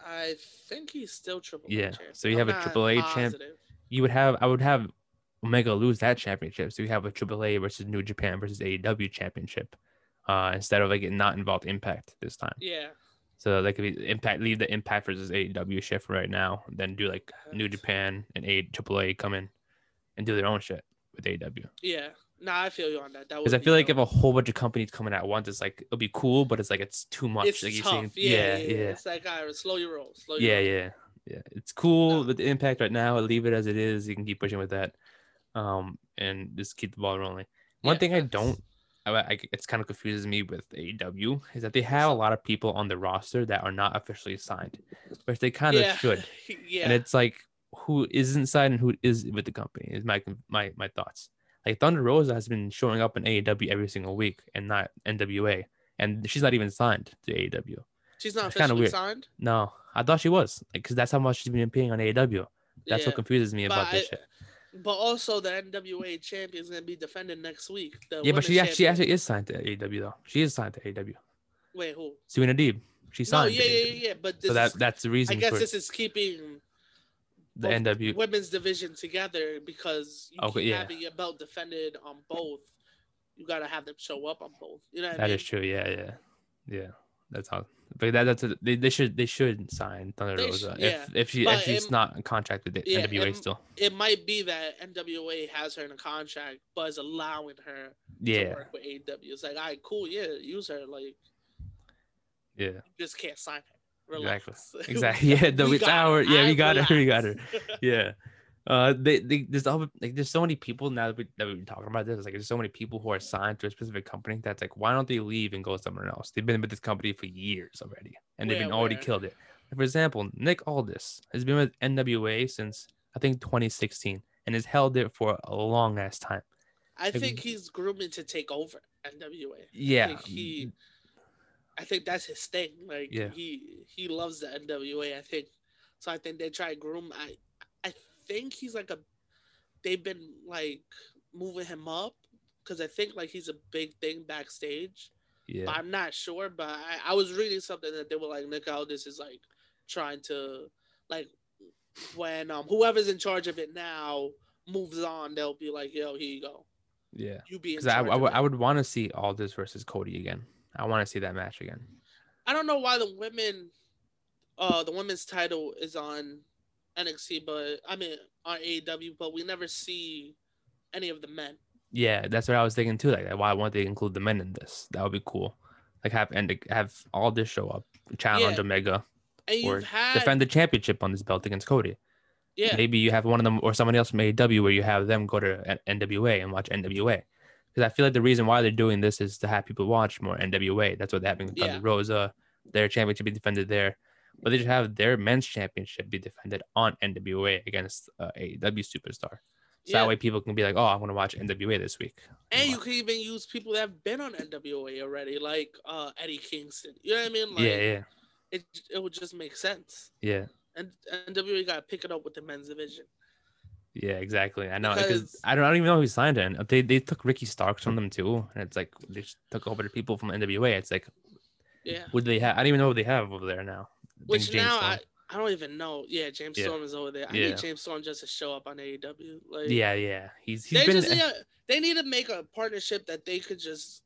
Speaker 2: I think he's still triple.
Speaker 1: Yeah, so you have a
Speaker 2: Triple
Speaker 1: A champ- you would have I would have Omega lose that championship. So you have a Triple A versus New Japan versus AEW championship. Uh, instead of like it not involved Impact this time.
Speaker 2: Yeah,
Speaker 1: So like if you Impact leave the Impact versus AEW shift right now, then do like New Japan and A AAA come in and do their own shit with AEW.
Speaker 2: yeah. Nah, I feel you on that. That
Speaker 1: Because I feel like if a whole bunch of companies coming at once, it's like it'll be cool, but it's like it's too much.
Speaker 2: it's
Speaker 1: like
Speaker 2: tough.
Speaker 1: saying,
Speaker 2: yeah, yeah,
Speaker 1: yeah,
Speaker 2: It's like, all right, slow your roll. Slow your
Speaker 1: yeah,
Speaker 2: roll.
Speaker 1: yeah, yeah. It's cool
Speaker 2: No.
Speaker 1: with the impact right now. Leave it as it is. You can keep pushing with that, um, and just keep the ball rolling. One
Speaker 2: Yeah,
Speaker 1: thing I don't, I, I it's kind of confuses me with AEW is that they have a lot of people on the roster that are not officially signed, which they kind of
Speaker 2: yeah.
Speaker 1: should. [LAUGHS]
Speaker 2: yeah.
Speaker 1: And it's like who isn't signed and who is with the company is my my my thoughts. Like Thunder Rosa has been showing up in AEW every single week and not NWA, and she's not even signed to AEW.
Speaker 2: She's not officially
Speaker 1: weird.
Speaker 2: signed.
Speaker 1: No, I thought she was, like, because that's how much she's been paying on AEW. That's
Speaker 2: yeah.
Speaker 1: what confuses me about
Speaker 2: But
Speaker 1: this shit.
Speaker 2: But also the NWA champion is gonna be defended next week.
Speaker 1: Yeah, but she
Speaker 2: women's
Speaker 1: actually, she actually is signed to AEW though. She is signed to AEW.
Speaker 2: Wait, who?
Speaker 1: Serena Deeb, she's
Speaker 2: No,
Speaker 1: signed.
Speaker 2: yeah,
Speaker 1: to
Speaker 2: yeah,
Speaker 1: AEW.
Speaker 2: yeah, yeah. But
Speaker 1: So that
Speaker 2: is,
Speaker 1: that's the reason.
Speaker 2: I
Speaker 1: guess
Speaker 2: this is keeping
Speaker 1: the NW.
Speaker 2: women's division together because you
Speaker 1: Okay, yeah.
Speaker 2: having your belt defended on both. You gotta have them show up on both. You know what I mean?
Speaker 1: is true. Yeah, yeah, yeah. That's how. But that, that's a, they, they should they should sign Thunder
Speaker 2: They
Speaker 1: Rosa
Speaker 2: sh-
Speaker 1: if if she
Speaker 2: But
Speaker 1: if she's
Speaker 2: it-
Speaker 1: not contracted contract with the
Speaker 2: Yeah,
Speaker 1: NWA
Speaker 2: it-
Speaker 1: still.
Speaker 2: It might be that NWA has her in a contract, but is allowing her to
Speaker 1: Yeah,
Speaker 2: work with AEW. It's like, all right, cool, yeah, use her. Like,
Speaker 1: yeah,
Speaker 2: you just can't sign her.
Speaker 1: Exactly.
Speaker 2: Relax. [LAUGHS]
Speaker 1: exactly. Yeah, the it's our yeah we got her [LAUGHS] we got her. yeah. [LAUGHS] Uh, they, they there's all like there's so many people now that, we, that we've been talking about this. Like there's so many people who are signed to a specific company that's like, why don't they leave and go somewhere else? They've been with this company for years already, and they've
Speaker 2: Where-
Speaker 1: been already
Speaker 2: where?
Speaker 1: killed it. For example, Nick Aldis has been with NWA since I think 2016 and has held it for a long ass time.
Speaker 2: I think he's grooming to take over NWA.
Speaker 1: Yeah,
Speaker 2: he, I think that's his thing. Like
Speaker 1: Yeah.
Speaker 2: he he loves the NWA. I think so. I think they try to groom. I I think he's like a. They've been like moving him up because I think like he's a big thing backstage.
Speaker 1: yeah,
Speaker 2: But I'm not sure. But I, I was reading something that they were like Nick Aldis is like trying to like when um whoever's in charge of it now moves on, they'll be like, yo, here you go.
Speaker 1: yeah.
Speaker 2: You be
Speaker 1: Because I. I, would- I would want to see Aldis versus Cody again. I want to see that match again.
Speaker 2: I don't know why the women, uh, the women's title is on NXT, but I mean on AEW, but we never see any of the men.
Speaker 1: Yeah, that's what I was thinking too. Like, why won't they include the men in this? That would be cool. Like, have and have all this show up, challenge
Speaker 2: Yeah.
Speaker 1: Omega,
Speaker 2: And
Speaker 1: or
Speaker 2: had
Speaker 1: defend the championship on this belt against Cody.
Speaker 2: Yeah.
Speaker 1: Maybe you have one of them or someone else from AEW where you have them go to NWA and watch NWA. Because I feel like the reason why they're doing this is to have people watch more NWA. That's what they're having
Speaker 2: Yeah.
Speaker 1: Thunder Rosa, their championship be defended there. But they should have their men's championship be defended on NWA against uh, AEW superstar. So
Speaker 2: Yeah.
Speaker 1: that way people can be like, oh, I want to watch NWA this week.
Speaker 2: And you can even use people that have been on NWA already, like uh, Eddie Kingston. You know what I mean? Like,
Speaker 1: yeah, yeah,
Speaker 2: It it would just make sense.
Speaker 1: yeah.
Speaker 2: And NWA got to pick it up with the men's division.
Speaker 1: Yeah, exactly. I know because I don't, I don't even know who signed it. They they took Ricky Starks from them too, and it's like they just took over the people from NWA. It's like,
Speaker 2: Yeah.
Speaker 1: do they have? I don't even know what they have over there now. I
Speaker 2: Which now
Speaker 1: Storm.
Speaker 2: I, I don't even know. Yeah, James
Speaker 1: Yeah.
Speaker 2: Storm is over there. I
Speaker 1: Yeah.
Speaker 2: need James Storm just to show up on AEW. Like,
Speaker 1: yeah, yeah, he's he's
Speaker 2: they
Speaker 1: been
Speaker 2: just they need to make a partnership that they could just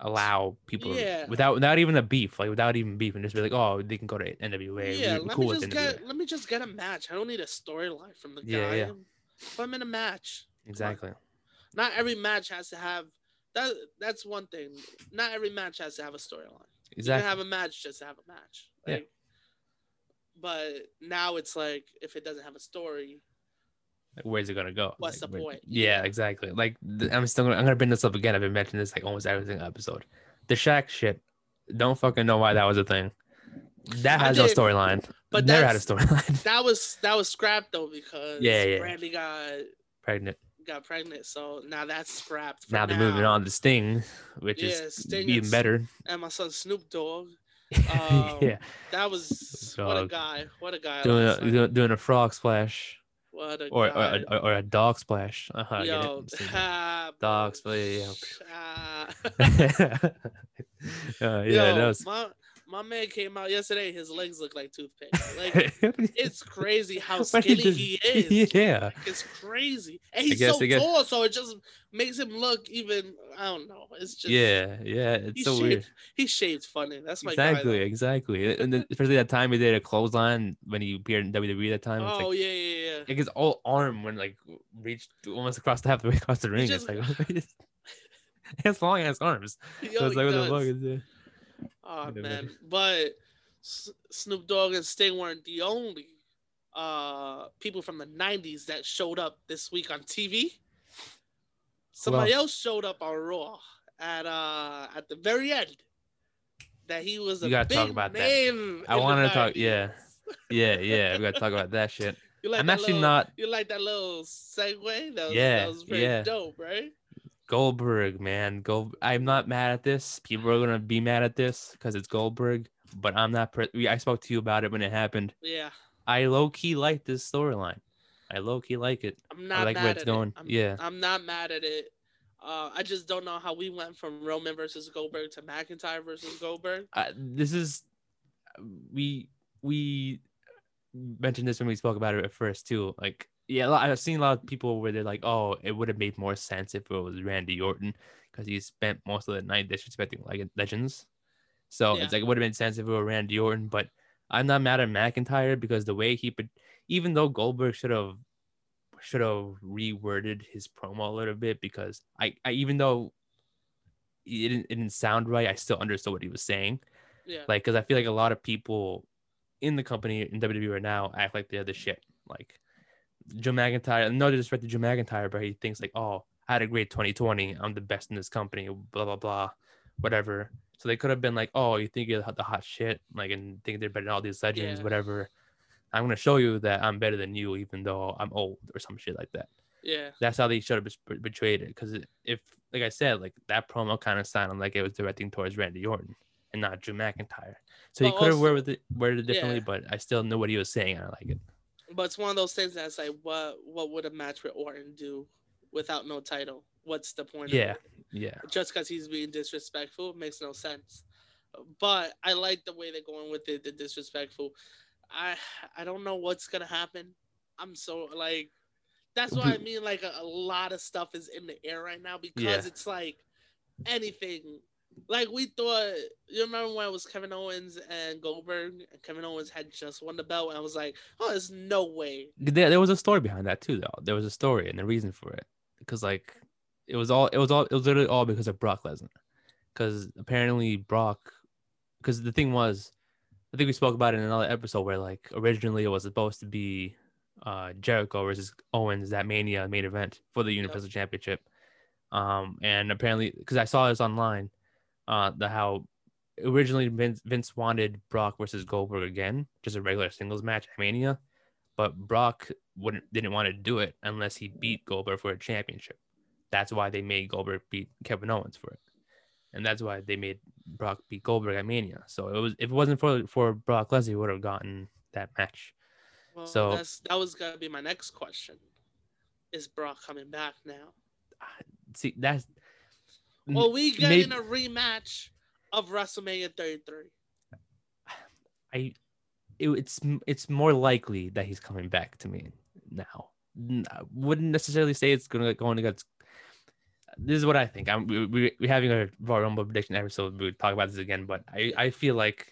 Speaker 1: allow people
Speaker 2: Yeah.
Speaker 1: without without even a beef, like without even beef, and just be like, oh, they can go to NWA.
Speaker 2: yeah. Let
Speaker 1: cool
Speaker 2: me just
Speaker 1: NWA.
Speaker 2: get let me just get a match. I don't need a storyline from the
Speaker 1: Yeah,
Speaker 2: guy.
Speaker 1: yeah.
Speaker 2: Put him in a match.
Speaker 1: exactly.
Speaker 2: Not every match has to have that. That's one thing. Not every match has to have a storyline. You
Speaker 1: Exactly.
Speaker 2: can have a match just to have a match.
Speaker 1: Yeah.
Speaker 2: But now it's like if it doesn't have a story,
Speaker 1: Like, where's it gonna go?
Speaker 2: What's
Speaker 1: Like,
Speaker 2: the point?
Speaker 1: Yeah, exactly. Like th- I'm still gonna, I'm gonna bring this up again. I've been mentioning this like almost every single episode. The Shaq shit. Don't fucking know why that was a thing. That has no storyline.
Speaker 2: but
Speaker 1: Never had a storyline. [LAUGHS]
Speaker 2: that was that was scrapped though because
Speaker 1: Yeah, yeah.
Speaker 2: Brandi got
Speaker 1: Pregnant.
Speaker 2: got pregnant, so now that's scrapped. for
Speaker 1: Now they're moving on to Sting, which
Speaker 2: Yeah,
Speaker 1: is
Speaker 2: Sting
Speaker 1: even better.
Speaker 2: And my son Snoop Dogg, [LAUGHS] Um,
Speaker 1: yeah,
Speaker 2: that was what a guy, what a guy.
Speaker 1: doing a, doing, doing a frog splash
Speaker 2: what a
Speaker 1: or or,
Speaker 2: guy.
Speaker 1: or, or a dog splash. Uh-huh,
Speaker 2: Yo, ah,
Speaker 1: Dog splash.
Speaker 2: Ah.
Speaker 1: uh, yeah,
Speaker 2: Yo,
Speaker 1: that was.
Speaker 2: my my man came out yesterday. His legs look like toothpicks. Like [LAUGHS] it's crazy how
Speaker 1: Why he
Speaker 2: skinny
Speaker 1: just-
Speaker 2: he [LAUGHS] is.
Speaker 1: Yeah.
Speaker 2: Like, it's crazy, and he's
Speaker 1: guess-
Speaker 2: so tall, so it just makes him look even. I don't know. It's just
Speaker 1: Yeah, yeah, it's so
Speaker 2: shaved,
Speaker 1: weird.
Speaker 2: He shaved funny. That's my
Speaker 1: Exactly,
Speaker 2: guy.
Speaker 1: exactly. And then, especially that time he did a clothesline when he appeared in WWE that time. It's
Speaker 2: Oh
Speaker 1: like,
Speaker 2: yeah, yeah, yeah.
Speaker 1: like his whole arm when like reached almost across the halfway [LAUGHS] across the ring.
Speaker 2: just-
Speaker 1: it's like has long ass arms.
Speaker 2: Yo,
Speaker 1: so it's like what the fuck is it?
Speaker 2: Oh man, but S- Snoop Dogg and Sting weren't the only uh people from the '90s that showed up this week on TV. Somebody
Speaker 1: else?
Speaker 2: else showed up on Raw at uh at the very end. That he was a
Speaker 1: You gotta
Speaker 2: big
Speaker 1: talk about that.
Speaker 2: name.
Speaker 1: I
Speaker 2: the
Speaker 1: wanna talk- yeah. [LAUGHS] Yeah, yeah, we gotta talk about that shit.
Speaker 2: You like
Speaker 1: I'm actually
Speaker 2: little-
Speaker 1: not
Speaker 2: You like that little segue? That was,
Speaker 1: Yeah,
Speaker 2: that was pretty
Speaker 1: yeah.
Speaker 2: dope, right?
Speaker 1: Goldberg, man. Gold. I'm not mad at this. People are gonna be mad at this because it's Goldberg, but I'm not. We- I spoke to you about it when it happened.
Speaker 2: Yeah,
Speaker 1: I low key like this storyline. I low key like it.
Speaker 2: I'm not
Speaker 1: like
Speaker 2: mad
Speaker 1: where it's
Speaker 2: at
Speaker 1: going.
Speaker 2: It. I'm,
Speaker 1: Yeah.
Speaker 2: I'm not mad at it. Uh, I just don't know how we went from Roman versus Goldberg to McIntyre versus Goldberg.
Speaker 1: uh, this is we we mentioned this when we spoke about it at first too. Like, yeah, I've seen a lot of people where they're like, "Oh, it would have made more sense if it was Randy Orton because he spent most of the night disrespecting like legends." So
Speaker 2: Yeah.
Speaker 1: it's like it would have made sense if it were Randy Orton, but I'm not mad at McIntyre because the way he, put- even though Goldberg should have should have reworded his promo a little bit because I, I even though it didn't, it didn't sound right, I still understood what he was saying.
Speaker 2: Yeah,
Speaker 1: Like, because I feel like a lot of people in the company in WWE right now act like they're the shit. Like Joe McIntyre, no disrespect to Joe McIntyre, but he thinks like, oh, I had a great 2020. I'm the best in this company. Blah blah blah, whatever. So they could have been like, oh, you think you're the hot shit, like, and think they're better than all these legends,
Speaker 2: Yeah.
Speaker 1: whatever. I'm gonna show you that I'm better than you, even though I'm old or some shit like that.
Speaker 2: yeah,
Speaker 1: That's how they should have bet- betrayed it. Because if, like I said, like that promo kind of sounded like it was directing towards Randy Orton and not Drew McIntyre. So he could have worded it, worded it differently,
Speaker 2: Yeah.
Speaker 1: but I still knew what he was saying. And I like it.
Speaker 2: But it's one of those things that's like, what what would a match with Orton do without no title? What's the point?
Speaker 1: Yeah.
Speaker 2: of it?
Speaker 1: Yeah.
Speaker 2: just because he's being disrespectful makes no sense. But I like the way they're going with it, the disrespectful. I I don't know what's gonna happen. I'm so like that's what I mean. Like a, a lot of stuff is in the air right now because
Speaker 1: Yeah.
Speaker 2: it's like anything. Like we thought, you remember when it was Kevin Owens and Goldberg, and Kevin Owens had just won the belt, and I was like, oh, there's no way.
Speaker 1: There, there was a story behind that too, though. There was a story and a reason for it. Because like it was all it was all it was literally all because of Brock Lesnar. Because apparently Brock, because the thing was, I think we spoke about it in another episode where like originally it was supposed to be uh, Jericho versus Owens that Mania main event for the Universal Championship. Um, and apparently, because I saw this online, uh, the how originally Vince, Vince wanted Brock versus Goldberg again, just a regular singles match at Mania, but Brock wouldn't didn't want to do it unless he beat Goldberg for a championship. That's why they made Goldberg beat Kevin Owens for it, and that's why they made Brock beat Goldberg at Mania. So it was if it wasn't for for Brock Lesnar, he would have gotten that match.
Speaker 2: Well,
Speaker 1: So-
Speaker 2: that's, that was gonna be my next question. Is Brock coming back now?
Speaker 1: See, that's
Speaker 2: Well, we getting
Speaker 1: maybe-
Speaker 2: a rematch of WrestleMania 33.
Speaker 1: I it, it's it's more likely that he's coming back to me now. I wouldn't necessarily say it's gonna going against. This is what I think. I'm we we we're having a Royal Rumble prediction episode. We would talk about this again, but I I feel like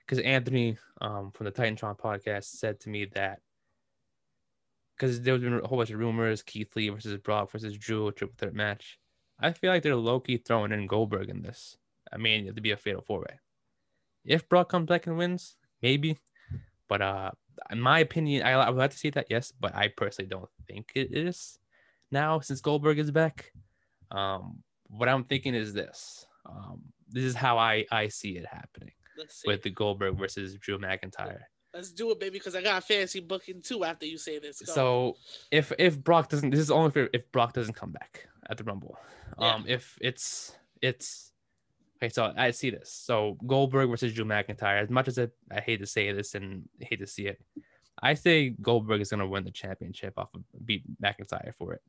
Speaker 1: because Anthony um from the Titantron podcast said to me that because there was been a whole bunch of rumors Keith Lee versus Brock versus Drew a triple threat match. I feel like they're low key throwing in Goldberg in this. I mean, it'd be a fatal four way. If Brock comes back and wins, maybe. But uh, in my opinion, I, I would like to see that, yes. But I personally don't think it is now since Goldberg is back. Um, what I'm thinking is this. Um, this is how I I see it happening
Speaker 2: Let's see.
Speaker 1: with the Goldberg versus Drew McIntyre.
Speaker 2: Let's do it, baby, because I got fancy booking too after you say this. Go.
Speaker 1: So if if Brock doesn't, this is only for if Brock doesn't come back at the Rumble.
Speaker 2: Yeah.
Speaker 1: Um, if it's it's okay, so I see this. So Goldberg versus Drew McIntyre. As much as I, I hate to say this and hate to see it, I say Goldberg is gonna win the championship off of beat McIntyre for it.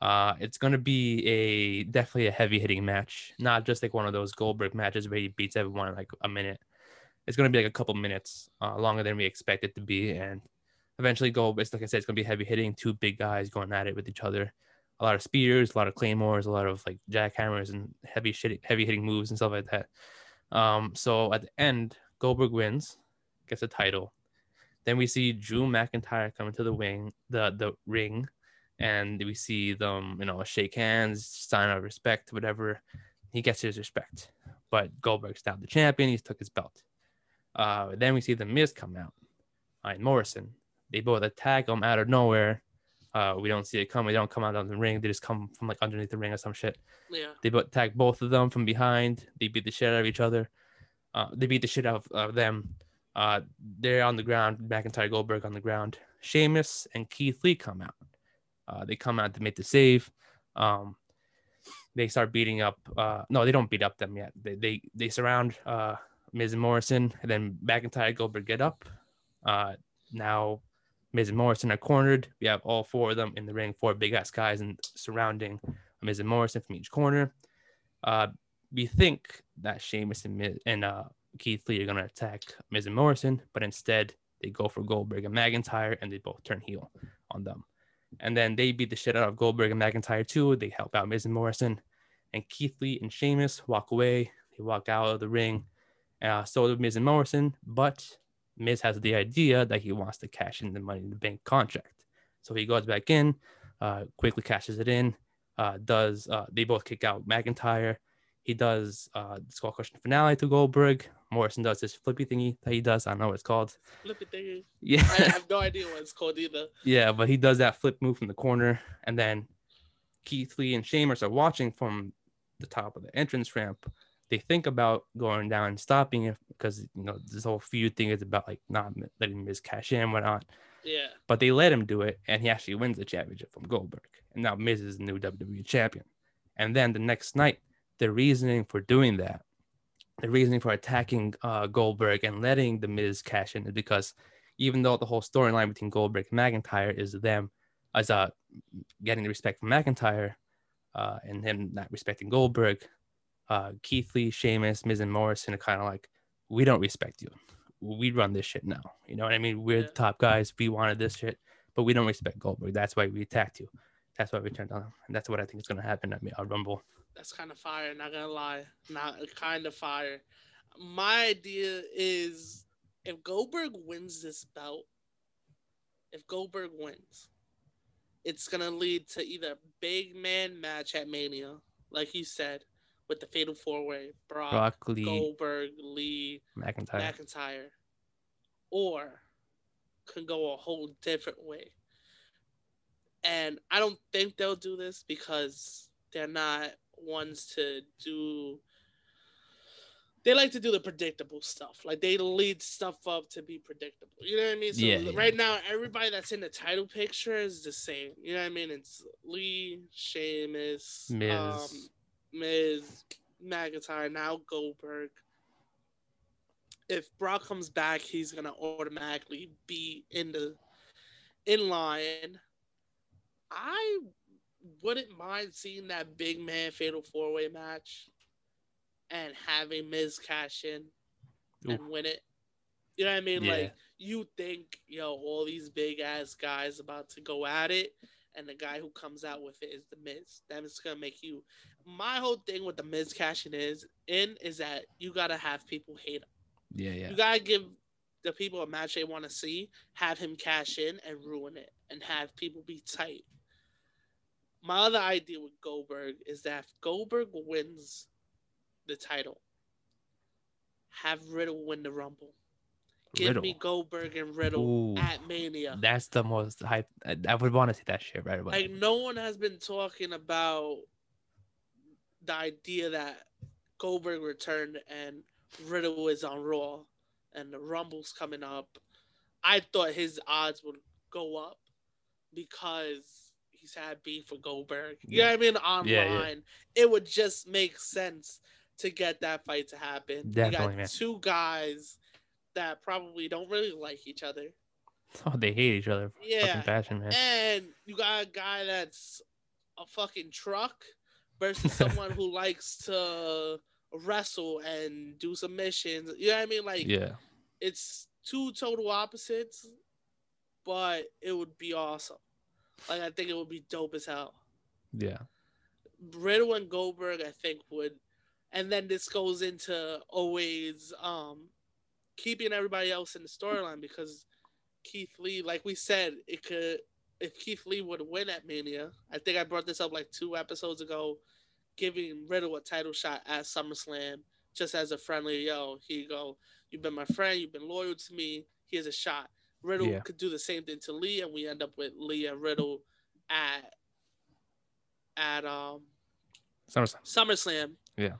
Speaker 1: Uh, it's gonna be a definitely a heavy hitting match, not just like one of those Goldberg matches where he beats everyone in like a minute. It's gonna be like a couple minutes uh, longer than we expect it to be, and eventually Goldberg. It's like I said, it's gonna be heavy hitting, two big guys going at it with each other. A lot of spears, a lot of claymores, a lot of like jackhammers and heavy shit, heavy hitting moves and stuff like that. Um, so at the end, Goldberg wins, gets a title. Then we see Drew McIntyre come into the wing, the the ring, and we see them, you know, shake hands, sign of respect, whatever. He gets his respect, but Goldberg's now the champion. He's took his belt. Uh, then we see the Miz come out, and Morrison. They both attack him out of nowhere. Uh, we don't see it come. They don't come out on the ring. They just come from like underneath the ring or some shit.
Speaker 2: yeah,
Speaker 1: They attack both of them from behind. They beat the shit out of each other. Uh, they beat the shit out of, of them. Uh, they're on the ground. McIntyre, Goldberg on the ground. Sheamus and Keith Lee come out. Uh, they come out to make the save. Um, they start beating up. Uh, no, they don't beat up them yet. They they they surround uh, Miz and Morrison, and then McIntyre, Goldberg get up. Uh, now Miz and Morrison are cornered. We have all four of them in the ring, four big ass guys and surrounding Miz and Morrison from each corner. Uh, we think that Sheamus and, Miz, and uh, Keith Lee are going to attack Miz and Morrison, but instead they go for Goldberg and McIntyre and they both turn heel on them. And then they beat the shit out of Goldberg and McIntyre too. They help out Miz and Morrison. And Keith Lee and Sheamus walk away. They walk out of the ring. Uh, so do Miz and Morrison, but Miz has the idea that he wants to cash in the Money in the Bank contract. So he goes back in, uh, quickly cashes it in. Uh, does uh, they both kick out McIntyre? He does uh, the Skull Crushing Finale to Goldberg. Morrison does this flippy thingy that he does. I don't know what it's called.
Speaker 2: flip it thingy.
Speaker 1: Yeah,
Speaker 2: I have no idea what it's called either. [LAUGHS]
Speaker 1: yeah, but he does that flip move from the corner, and then Keith Lee and Sheamus are watching from the top of the entrance ramp. They think about going down and stopping it because you know this whole feud thing is about like not letting Miz cash in and whatnot.
Speaker 2: Yeah,
Speaker 1: But they let him do it, and he actually wins the championship from Goldberg. And now Miz is the new WWE champion. And then the next night, the reasoning for doing that, the reasoning for attacking uh, Goldberg and letting the Miz cash in is because even though the whole storyline between Goldberg and McIntyre is them as uh, getting the respect from McIntyre uh, and him not respecting Goldberg, uh, Keith Lee, Sheamus, Miz, and Morrison are kind of like, we don't respect you. We run this shit now. You know what I mean? We're
Speaker 2: Yeah.
Speaker 1: the top guys. We wanted this shit, but we don't respect Goldberg. That's why we attacked you. That's why we turned on him. And that's what I think is going to happen at uh, Rumble.
Speaker 2: that's kind of fire. Not gonna lie, not kind of fire. My idea is if Goldberg wins this belt, if Goldberg wins, it's gonna lead to either a big man match at Mania, like you said, with the Fatal Four Way, Brock,
Speaker 1: Brock Lee,
Speaker 2: Goldberg, Lee,
Speaker 1: McIntyre.
Speaker 2: McIntyre, or could go a whole different way And I don't think they'll do this because they're not ones to do they like to do the predictable stuff. Like they lead stuff up to be predictable. You know what I mean? So
Speaker 1: Yeah, yeah.
Speaker 2: right now, everybody that's in the title picture is the same. You know what I mean? It's Lee, Sheamus,
Speaker 1: Miz.
Speaker 2: um, Miz, McIntyre, now Goldberg. If Brock comes back, he's gonna automatically be in the in line. I wouldn't mind seeing that big man fatal four way match and having Miz cash in and win it. You know what I mean?
Speaker 1: Yeah.
Speaker 2: Like you think, yo, all these big ass guys about to go at it, and the guy who comes out with it is the Miz. That is gonna make you. My whole thing with the Miz cashing is in is that you gotta have people hate him.
Speaker 1: Yeah, yeah.
Speaker 2: You gotta give the people a match they want to see, have him cash in and ruin it, and have people be tight. My other idea with Goldberg is that if Goldberg wins the title, have Riddle win the Rumble. Give
Speaker 1: Riddle.
Speaker 2: me Goldberg and Riddle
Speaker 1: Ooh.
Speaker 2: at Mania.
Speaker 1: That's the most hype. I, would want to see that shit right away.
Speaker 2: Like no one has been talking about the idea that Goldberg returned and Riddle is on Raw and the Rumble's coming up. I thought his odds would go up because he's had beef with Goldberg. You know what I mean? Online.
Speaker 1: Yeah, yeah.
Speaker 2: It would just make sense to get that fight to happen.
Speaker 1: Definitely,
Speaker 2: you got
Speaker 1: man.
Speaker 2: two guys that probably don't really like each other.
Speaker 1: oh, they hate each other.
Speaker 2: Yeah.
Speaker 1: Fucking passion, man.
Speaker 2: And you got a guy that's a fucking truck versus someone who likes to wrestle and do submissions. missions. You know what I mean? Like
Speaker 1: yeah.
Speaker 2: it's two total opposites, but it would be awesome. Like I think it would be dope as hell.
Speaker 1: Yeah.
Speaker 2: Riddle and Goldberg, I think would, and then this goes into always um keeping everybody else in the storyline because Keith Lee, like we said, it could if Keith Lee would win at Mania. I think I brought this up like two episodes ago, giving Riddle a title shot at SummerSlam just as a friendly yo. Here you go. You've been my friend. You've been loyal to me. Here's a shot. Riddle
Speaker 1: Yeah.
Speaker 2: could do the same thing to Lee, and we end up with Lee and Riddle at at um
Speaker 1: SummerSlam.
Speaker 2: SummerSlam.
Speaker 1: Yeah.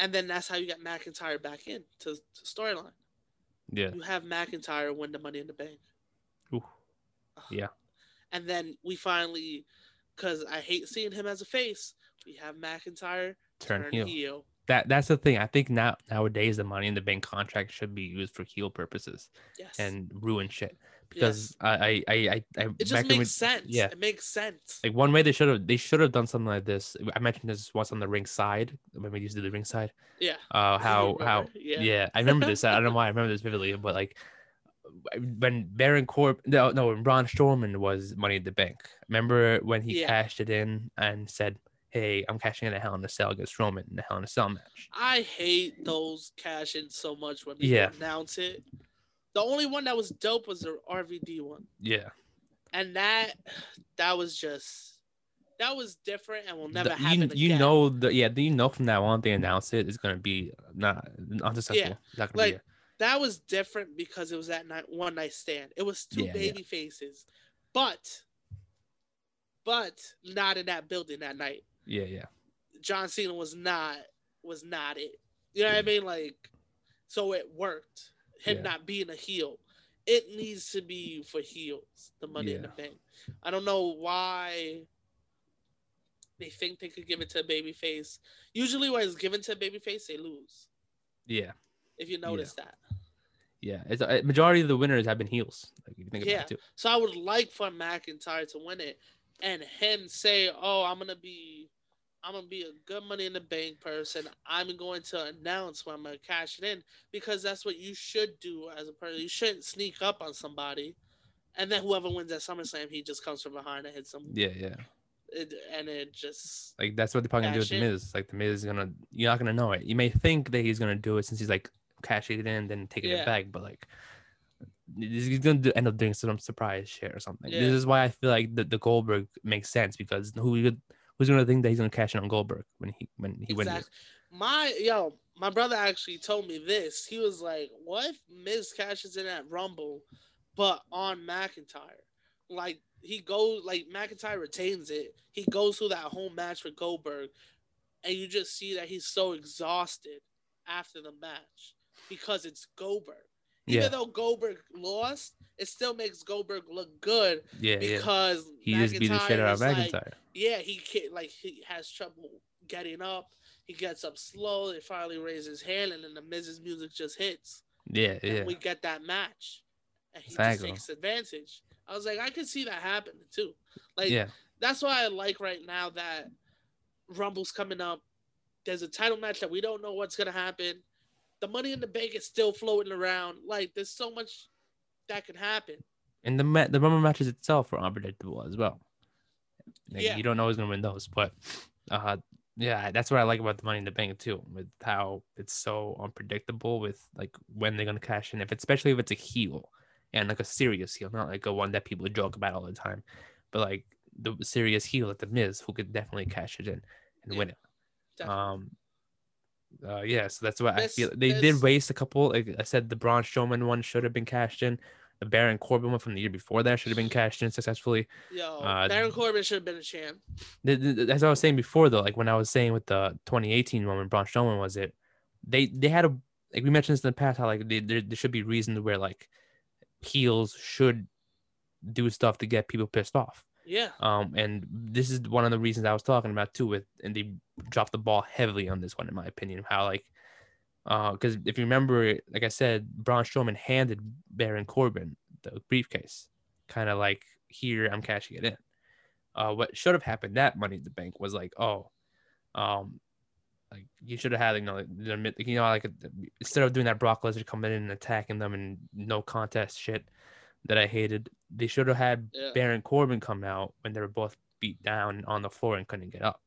Speaker 2: And then that's how you got McIntyre back in to, to storyline.
Speaker 1: Yeah.
Speaker 2: You have McIntyre win the Money in the Bank.
Speaker 1: Ooh. Yeah.
Speaker 2: And then we finally, because I hate seeing him as a face, we have McIntyre
Speaker 1: Turn,
Speaker 2: turn,
Speaker 1: heel.
Speaker 2: heel.
Speaker 1: That that's the thing. I think now nowadays the money in the bank contract should be used for heel purposes
Speaker 2: Yes.
Speaker 1: and ruin shit. Because I I I I, I
Speaker 2: it just makes
Speaker 1: when-
Speaker 2: sense.
Speaker 1: yeah.
Speaker 2: It makes sense.
Speaker 1: like one way they should have they should have done something like this. I mentioned this once on the ring side when we used to do the ring side.
Speaker 2: yeah.
Speaker 1: Uh, how how
Speaker 2: Yeah.
Speaker 1: yeah. I remember this. I don't know [LAUGHS] why I remember this vividly, but like when Baron Corb no no when Braun Strowman was Money in the Bank. Remember when he
Speaker 2: Yeah.
Speaker 1: cashed it in and said, "Hey, I'm cashing in a Hell in a Cell against Strowman in a Hell in a Cell match."
Speaker 2: I hate those cash ins so much when they
Speaker 1: Yeah.
Speaker 2: announce it. The only one that was dope was the RVD one.
Speaker 1: Yeah,
Speaker 2: And that that was just that was different and will never
Speaker 1: The-
Speaker 2: happen
Speaker 1: you,
Speaker 2: again.
Speaker 1: you know the yeah do you know from that one they announce it it's gonna be not unsuccessful. It's not gonna
Speaker 2: like,
Speaker 1: be
Speaker 2: that was different because it was that night one night stand. It was two
Speaker 1: Yeah, yeah.
Speaker 2: baby faces, but but not in that building that night.
Speaker 1: yeah yeah
Speaker 2: John Cena was not was not it. You know what I mean? Like, so it worked. Him
Speaker 1: Yeah.
Speaker 2: not being a heel. It needs to be for heels. The Money in the Bank. I don't know why they think they could give it to a baby face. Usually, when it's given to a baby face, they lose.
Speaker 1: yeah
Speaker 2: If you notice that.
Speaker 1: yeah. It's a majority of the winners have been heels. Like if you think
Speaker 2: Yeah.
Speaker 1: about it too.
Speaker 2: So I would like for McIntyre to win it and him say, "Oh, I'm gonna be, I'm gonna be a good Money in the Bank person. I'm going to announce when I'm gonna cash it in because that's what you should do as a person. You shouldn't sneak up on somebody, and then whoever wins at SummerSlam, he just comes from behind and hits them,
Speaker 1: Yeah yeah.
Speaker 2: it, and it just
Speaker 1: Like that's what they're probably gonna do with the Miz. Like the Miz is gonna you're not gonna know it. You may think that he's gonna do it since he's like cashing it in, then taking
Speaker 2: Yeah.
Speaker 1: it back, but like he's gonna do, end up doing some surprise shit or something.
Speaker 2: Yeah.
Speaker 1: This is why I feel like the, the Goldberg makes sense because who you who's gonna think that he's gonna cash in on Goldberg when he when he wins?
Speaker 2: My yo, my brother actually told me this. He was like, "What if Miz cashes in at Rumble, but on McIntyre? Like he goes like McIntyre retains it. He goes through that whole match with Goldberg, and you just see that he's so exhausted after the match because it's Goldberg. Even
Speaker 1: Yeah.
Speaker 2: though Goldberg lost, it still makes Goldberg look good
Speaker 1: Yeah, yeah.
Speaker 2: because
Speaker 1: He just beat the shit out of
Speaker 2: is like- yeah, he can like he has trouble getting up. He gets up slow. They finally raise his hand, and then the Miz's music just hits,
Speaker 1: yeah,
Speaker 2: and
Speaker 1: yeah.
Speaker 2: we get that match, and he
Speaker 1: Exactly.
Speaker 2: just takes advantage. I was like, I could see that happening too. Like
Speaker 1: yeah.
Speaker 2: that's why I like right now that Rumble's coming up. There's a title match that we don't know what's gonna happen. The Money in the Bank is still floating around. Like there's so much that could happen.
Speaker 1: And the ma- the Rumble matches itself are unpredictable as well. Like,
Speaker 2: Yeah.
Speaker 1: You don't know who's gonna win those, but uh, yeah, that's what I like about the Money in the Bank too, with how it's so unpredictable with like when they're gonna cash in. If especially if it's a heel and like a serious heel, not like a one that people joke about all the time, but like the serious heel like the Miz, who could definitely cash it in and
Speaker 2: Yeah.
Speaker 1: win it.
Speaker 2: Definitely.
Speaker 1: Um, uh, yeah, so that's what I feel. They
Speaker 2: this-
Speaker 1: did waste a couple. Like I said, the Braun Strowman one should have been cashed in. The Baron Corbin one from the year before that should have been [SIGHS] cashed in successfully.
Speaker 2: Yo,
Speaker 1: uh,
Speaker 2: Baron Corbin should have been a champ.
Speaker 1: Th- th- th- As I was saying before, though, like when I was saying with the 2018 one when Braun Strowman was it, they they had a like we mentioned this in the past how like they, there, there should be reasons where like heels should do stuff to get people pissed off.
Speaker 2: Yeah.
Speaker 1: Um, and this is one of the reasons I was talking about too. With and they dropped the ball heavily on this one, in my opinion. How like, uh, because if you remember, like I said, Braun Strowman handed Baron Corbin the briefcase, kind of like here I'm cashing it in. Uh, what should have happened that Money in the Bank was like, oh, um, like you should have had, you know, you know, like instead of doing that Brock Lesnar coming in and attacking them and no contest shit that I hated, they should have had
Speaker 2: Yeah.
Speaker 1: Baron Corbin come out when they were both beat down on the floor and couldn't get up.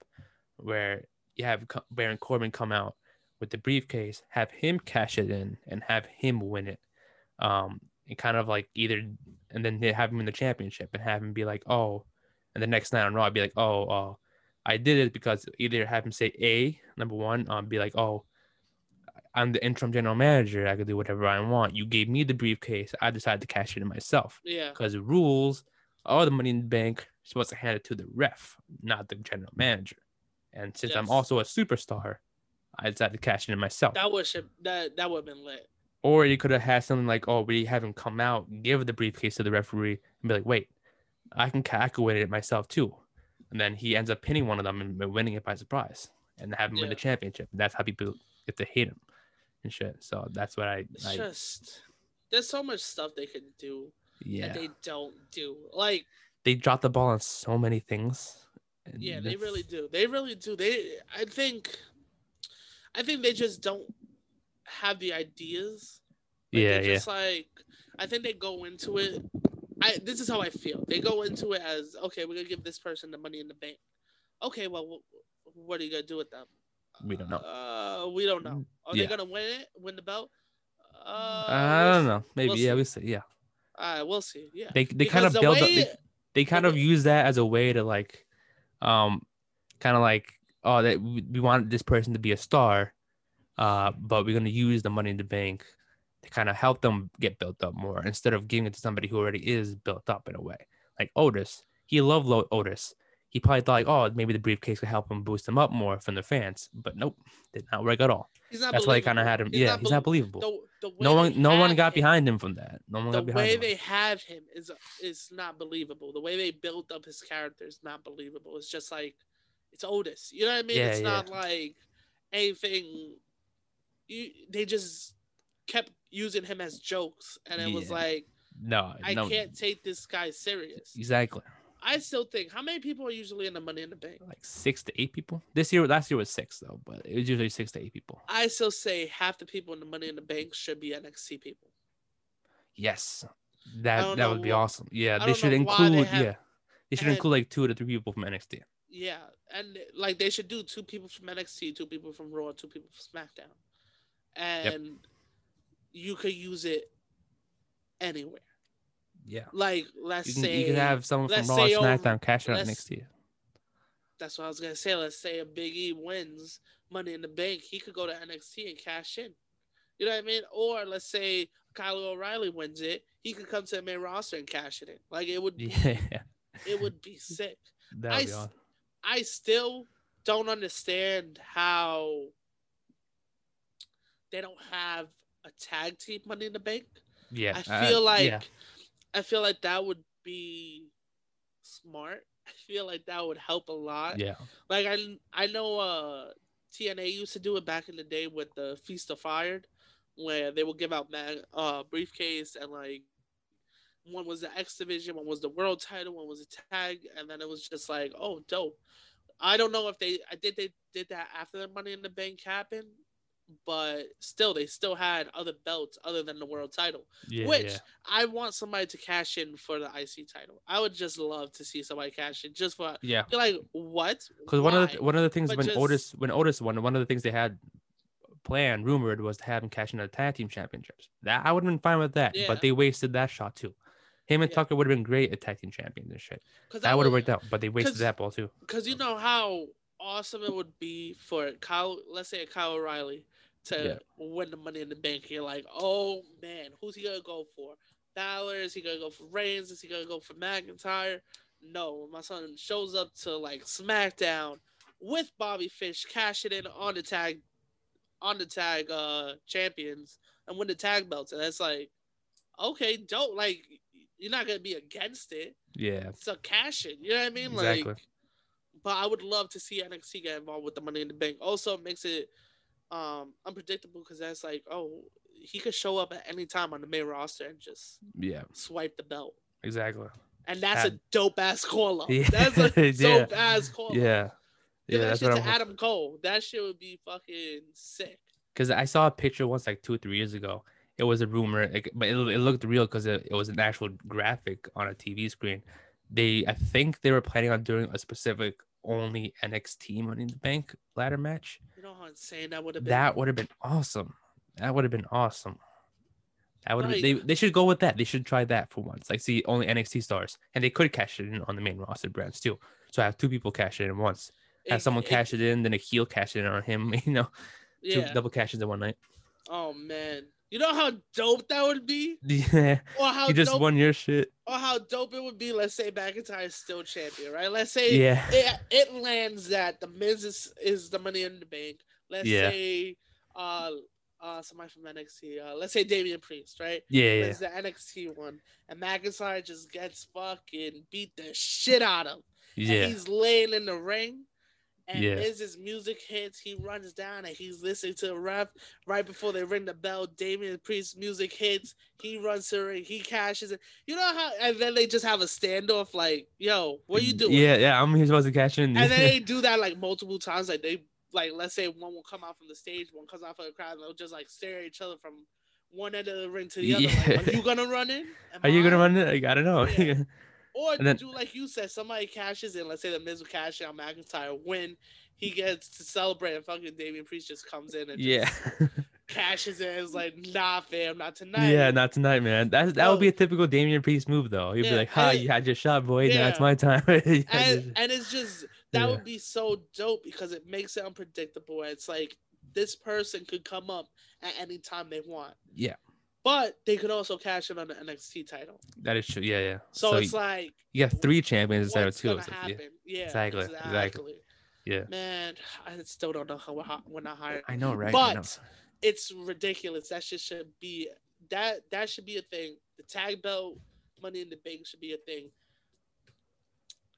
Speaker 1: Where you have Baron Corbin come out with the briefcase, have him cash it in, and have him win it. Um, and kind of like either, and then they have him in the championship and have him be like, oh, and the next night on Raw, I'd be like, oh, uh, I did it because either have him say A, number one, um, be like, oh, I'm the interim general manager. I could do whatever I want. You gave me the briefcase. I decided to cash it in myself
Speaker 2: Yeah.
Speaker 1: because the rules all the money in the bank you're supposed to hand it to the ref, not the general manager. And since I'm also a superstar, I decided to cash it in myself.
Speaker 2: That would that that would have been lit.
Speaker 1: Or you could have had something like, oh, we haven't come out, give the briefcase to the referee, and be like, wait, I can calculate it myself too. And then he ends up pinning one of them and winning it by surprise and having him win the
Speaker 2: Yeah.
Speaker 1: championship. That's how people get to hate him and shit. So that's what I, I
Speaker 2: just there's so much stuff they could do
Speaker 1: yeah.
Speaker 2: that they don't do. Like
Speaker 1: They drop the ball on so many things.
Speaker 2: yeah, they really do. They really do. They I think I think they just don't have the ideas. Like,
Speaker 1: Yeah, yeah.
Speaker 2: Just like I think they go into it. I this is how I feel. They go into it as okay, we're gonna give this person the money in the bank. Okay, well, what are you gonna do with them?
Speaker 1: We don't know.
Speaker 2: Uh, we don't know. Are
Speaker 1: Yeah.
Speaker 2: they gonna win it? Win the belt? Uh,
Speaker 1: I don't know. Maybe
Speaker 2: We'll
Speaker 1: yeah, we see. Yeah,
Speaker 2: All right, we'll see. Yeah.
Speaker 1: they they kind of
Speaker 2: the
Speaker 1: build up. They, they kind of use that as a way to like, um, kind of like oh that we, want this person to be a star, uh, but we're gonna use the money in the bank to kind of help them get built up more instead of giving it to somebody who already is built up in a way. Like Otis, he loved Lo- Otis. He probably thought like, oh, maybe the briefcase could help him boost him up more from the fans, but nope, did not work at all.
Speaker 2: He's not
Speaker 1: That's why they kind of had him.
Speaker 2: He's
Speaker 1: yeah,
Speaker 2: not
Speaker 1: he's not believable.
Speaker 2: The, the
Speaker 1: no one, no one got
Speaker 2: him-
Speaker 1: behind him from that. No one
Speaker 2: The
Speaker 1: got behind The
Speaker 2: way
Speaker 1: him.
Speaker 2: they have him is is not believable. The way they built up his character is not believable. It's just like it's Otis. You know what I mean?
Speaker 1: Yeah,
Speaker 2: it's
Speaker 1: yeah.
Speaker 2: not like anything. You they just kept using him as jokes, and it was like
Speaker 1: no,
Speaker 2: I
Speaker 1: no,
Speaker 2: can't take this guy serious.
Speaker 1: exactly.
Speaker 2: I still think how many people are usually in the Money in the Bank?
Speaker 1: like six to eight people. This year, last year was six though, but it was usually six to eight people.
Speaker 2: I still say half the people in the Money in the Bank should be NXT people.
Speaker 1: Yes, that that would be awesome. Yeah, they should
Speaker 2: why they
Speaker 1: include.
Speaker 2: have-
Speaker 1: yeah, they should
Speaker 2: and-
Speaker 1: include like two to three people from NXT.
Speaker 2: Yeah, and like they should do two people from NXT, two people from Raw, two people from SmackDown, and you could use it anywhere.
Speaker 1: Yeah,
Speaker 2: Like let's
Speaker 1: you can,
Speaker 2: say
Speaker 1: you can have someone from Raw, SmackDown cash out
Speaker 2: let's-
Speaker 1: NXT.
Speaker 2: that's what I was gonna say. Let's say a Big E wins Money in the Bank, he could go to NXT and cash in. You know what I mean? Or let's say Kyle O'Reilly wins it, he could come to the main roster and cash it in. Like it would, [LAUGHS] be,
Speaker 1: Yeah,
Speaker 2: it would be sick. [LAUGHS]
Speaker 1: That
Speaker 2: I
Speaker 1: be awesome.
Speaker 2: I still don't understand how they don't have a tag team Money in the Bank.
Speaker 1: Yeah.
Speaker 2: I
Speaker 1: uh,
Speaker 2: feel like
Speaker 1: yeah.
Speaker 2: I feel like that would be smart. [LAUGHS] I feel like that would help a lot.
Speaker 1: Yeah.
Speaker 2: Like I I know uh TNA used to do it back in the day with the Feast or Fired, where they would give out mag uh briefcase and like one was the X division, one was the world title, one was a tag, and then it was just like, oh dope. I don't know if they I did they did that after the Money in the Bank happened, but still they still had other belts other than the world title.
Speaker 1: Yeah.
Speaker 2: which
Speaker 1: yeah.
Speaker 2: I want somebody to cash in for the IC title. I would just love to see somebody cash in just for
Speaker 1: Yeah.
Speaker 2: like what?
Speaker 1: Because one of the one of the things
Speaker 2: But
Speaker 1: when
Speaker 2: just-
Speaker 1: Otis when Otis won, one of the things they had planned, rumored, was to have him cash in the tag team championships. That I would have been fine with that,
Speaker 2: Yeah.
Speaker 1: but they wasted that shot too. Him and. Tucker would have been great at tag team champions and shit.
Speaker 2: Because
Speaker 1: That would have worked out, but they wasted that ball too.
Speaker 2: Because you know how awesome it would be for Kyle, let's say Kyle O'Reilly, to
Speaker 1: Yeah.
Speaker 2: win the Money in the Bank. You're like, oh man, who's he gonna go for? Balor? Is he gonna go for Reigns? Is he gonna go for McIntyre? No, my son shows up to like SmackDown with Bobby Fish, cash it in on the tag, on the tag uh champions, and win the tag belts. And it's like, okay, don't like you're not gonna be against it.
Speaker 1: Yeah,
Speaker 2: It's a cash in. You know what I mean?
Speaker 1: Exactly.
Speaker 2: Like, but I would love to see NXT get involved with the Money in the Bank. Also, makes it um unpredictable because that's like, oh, he could show up at any time on the main roster and just
Speaker 1: yeah,
Speaker 2: swipe the belt.
Speaker 1: exactly.
Speaker 2: And that's a dope ass call up. [LAUGHS]
Speaker 1: Yeah,
Speaker 2: That's a [LAUGHS]
Speaker 1: yeah,
Speaker 2: dope ass call up.
Speaker 1: Yeah, yeah.
Speaker 2: that
Speaker 1: That's
Speaker 2: shit
Speaker 1: what
Speaker 2: to
Speaker 1: I'm.
Speaker 2: Adam Cole. That shit would be fucking sick.
Speaker 1: Because I saw a picture once, like two or three years ago. It was a rumor, like, but it, it looked real because it, it was an actual graphic on a TV screen. They, I think, they were planning on doing a specific only NXT Money in the Bank ladder match.
Speaker 2: You know how insane that would have been.
Speaker 1: That would have been awesome. That would have been awesome. That would
Speaker 2: Like-
Speaker 1: they they should go with that. They should try that for once. Like see only NXT stars, and they could cash it in on the main roster brands too. So I have two people cash it in once. Have
Speaker 2: It-
Speaker 1: someone
Speaker 2: it-
Speaker 1: cash it in, then a heel cash it in on him. [LAUGHS] You know, two double cashes in one night.
Speaker 2: Oh man. You know how dope that would be? [LAUGHS]
Speaker 1: Yeah,
Speaker 2: Or how
Speaker 1: you just
Speaker 2: dope
Speaker 1: won your shit.
Speaker 2: or how dope it would be, let's say McIntyre is still champion, right? Let's say
Speaker 1: Yeah,
Speaker 2: it, it lands that the Miz is, is the money in the bank. Let's
Speaker 1: Yeah.
Speaker 2: say uh uh somebody from NXT, uh let's say Damian Priest, right?
Speaker 1: yeah, yeah,
Speaker 2: It's the NXT one. And McIntyre just gets fucking beat the shit out of. And
Speaker 1: yeah,
Speaker 2: he's laying in the ring. And
Speaker 1: Yeah.
Speaker 2: his music hits, he runs down and he's listening to the ref right before they ring the bell. Damian Priest's music hits, he runs to the ring, he cashes it. You know how, and then they just have a standoff like, yo, what you doing?
Speaker 1: Yeah, yeah. I'm here supposed to cash in.
Speaker 2: And then they [LAUGHS] do that like multiple times. Like they, like, let's say one will come out from the stage, one comes out from the crowd, and they'll just like stare at each other from one end of the ring to the other. Like, are you gonna run in? Am [LAUGHS]
Speaker 1: Are you gonna
Speaker 2: I?"
Speaker 1: run it? I gotta know.
Speaker 2: Yeah. [LAUGHS] Or
Speaker 1: then-
Speaker 2: do like you said, somebody cashes in. Let's say the Miz will cash in on McIntyre when he gets to celebrate, and fucking Damian Priest just comes in and
Speaker 1: yeah.
Speaker 2: just [LAUGHS] cashes in. It's like, nah, fam, not tonight.
Speaker 1: Yeah, not tonight, man. That that would be a typical Damian Priest move, though. He'd
Speaker 2: Yeah,
Speaker 1: be like, "Ha, you had your shot, boy. Now it's my time." [LAUGHS]
Speaker 2: And, and it's just that
Speaker 1: Yeah.
Speaker 2: would be so dope because it makes it unpredictable. It's like this person could come up at any time they want,
Speaker 1: yeah,
Speaker 2: but they could also cash in on the NXT title.
Speaker 1: that is true. Yeah, yeah.
Speaker 2: So, it's
Speaker 1: you,
Speaker 2: like,
Speaker 1: you have three champions instead of two.
Speaker 2: gonna
Speaker 1: like, yeah,
Speaker 2: Yeah,
Speaker 1: Exactly, exactly. yeah.
Speaker 2: Man, I still don't know how we're, we're not hired.
Speaker 1: I know, right? I know.
Speaker 2: But it's ridiculous. That shit should be that that should be a thing. The tag belt money in the bank should be a thing.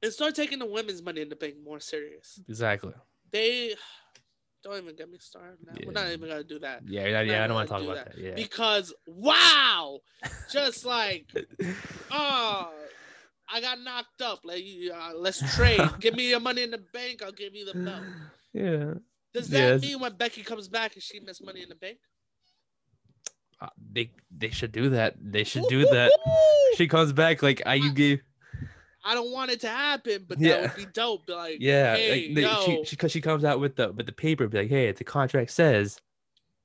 Speaker 2: And start taking the women's money in the bank more serious.
Speaker 1: exactly.
Speaker 2: They don't even get me started. Now. We're not even gonna do that.
Speaker 1: Yeah, yeah, yeah. I don't want to talk
Speaker 2: do
Speaker 1: about that. Yeah.
Speaker 2: Because wow, just like oh, [LAUGHS] I got knocked up. Like uh, let's trade. [LAUGHS] give me your money in the bank. I'll give you the belt.
Speaker 1: yeah.
Speaker 2: Does that
Speaker 1: Yes.
Speaker 2: mean when Becky comes back and she missed money in the bank?
Speaker 1: Uh, they they should do that. They should do that. [LAUGHS] She comes back like, "I you gave."
Speaker 2: I don't want it to happen, but
Speaker 1: Yeah.
Speaker 2: that would be dope. Like,
Speaker 1: Yeah,
Speaker 2: hey,
Speaker 1: like she she because she comes out with the with the paper, be like, "Hey, the contract says,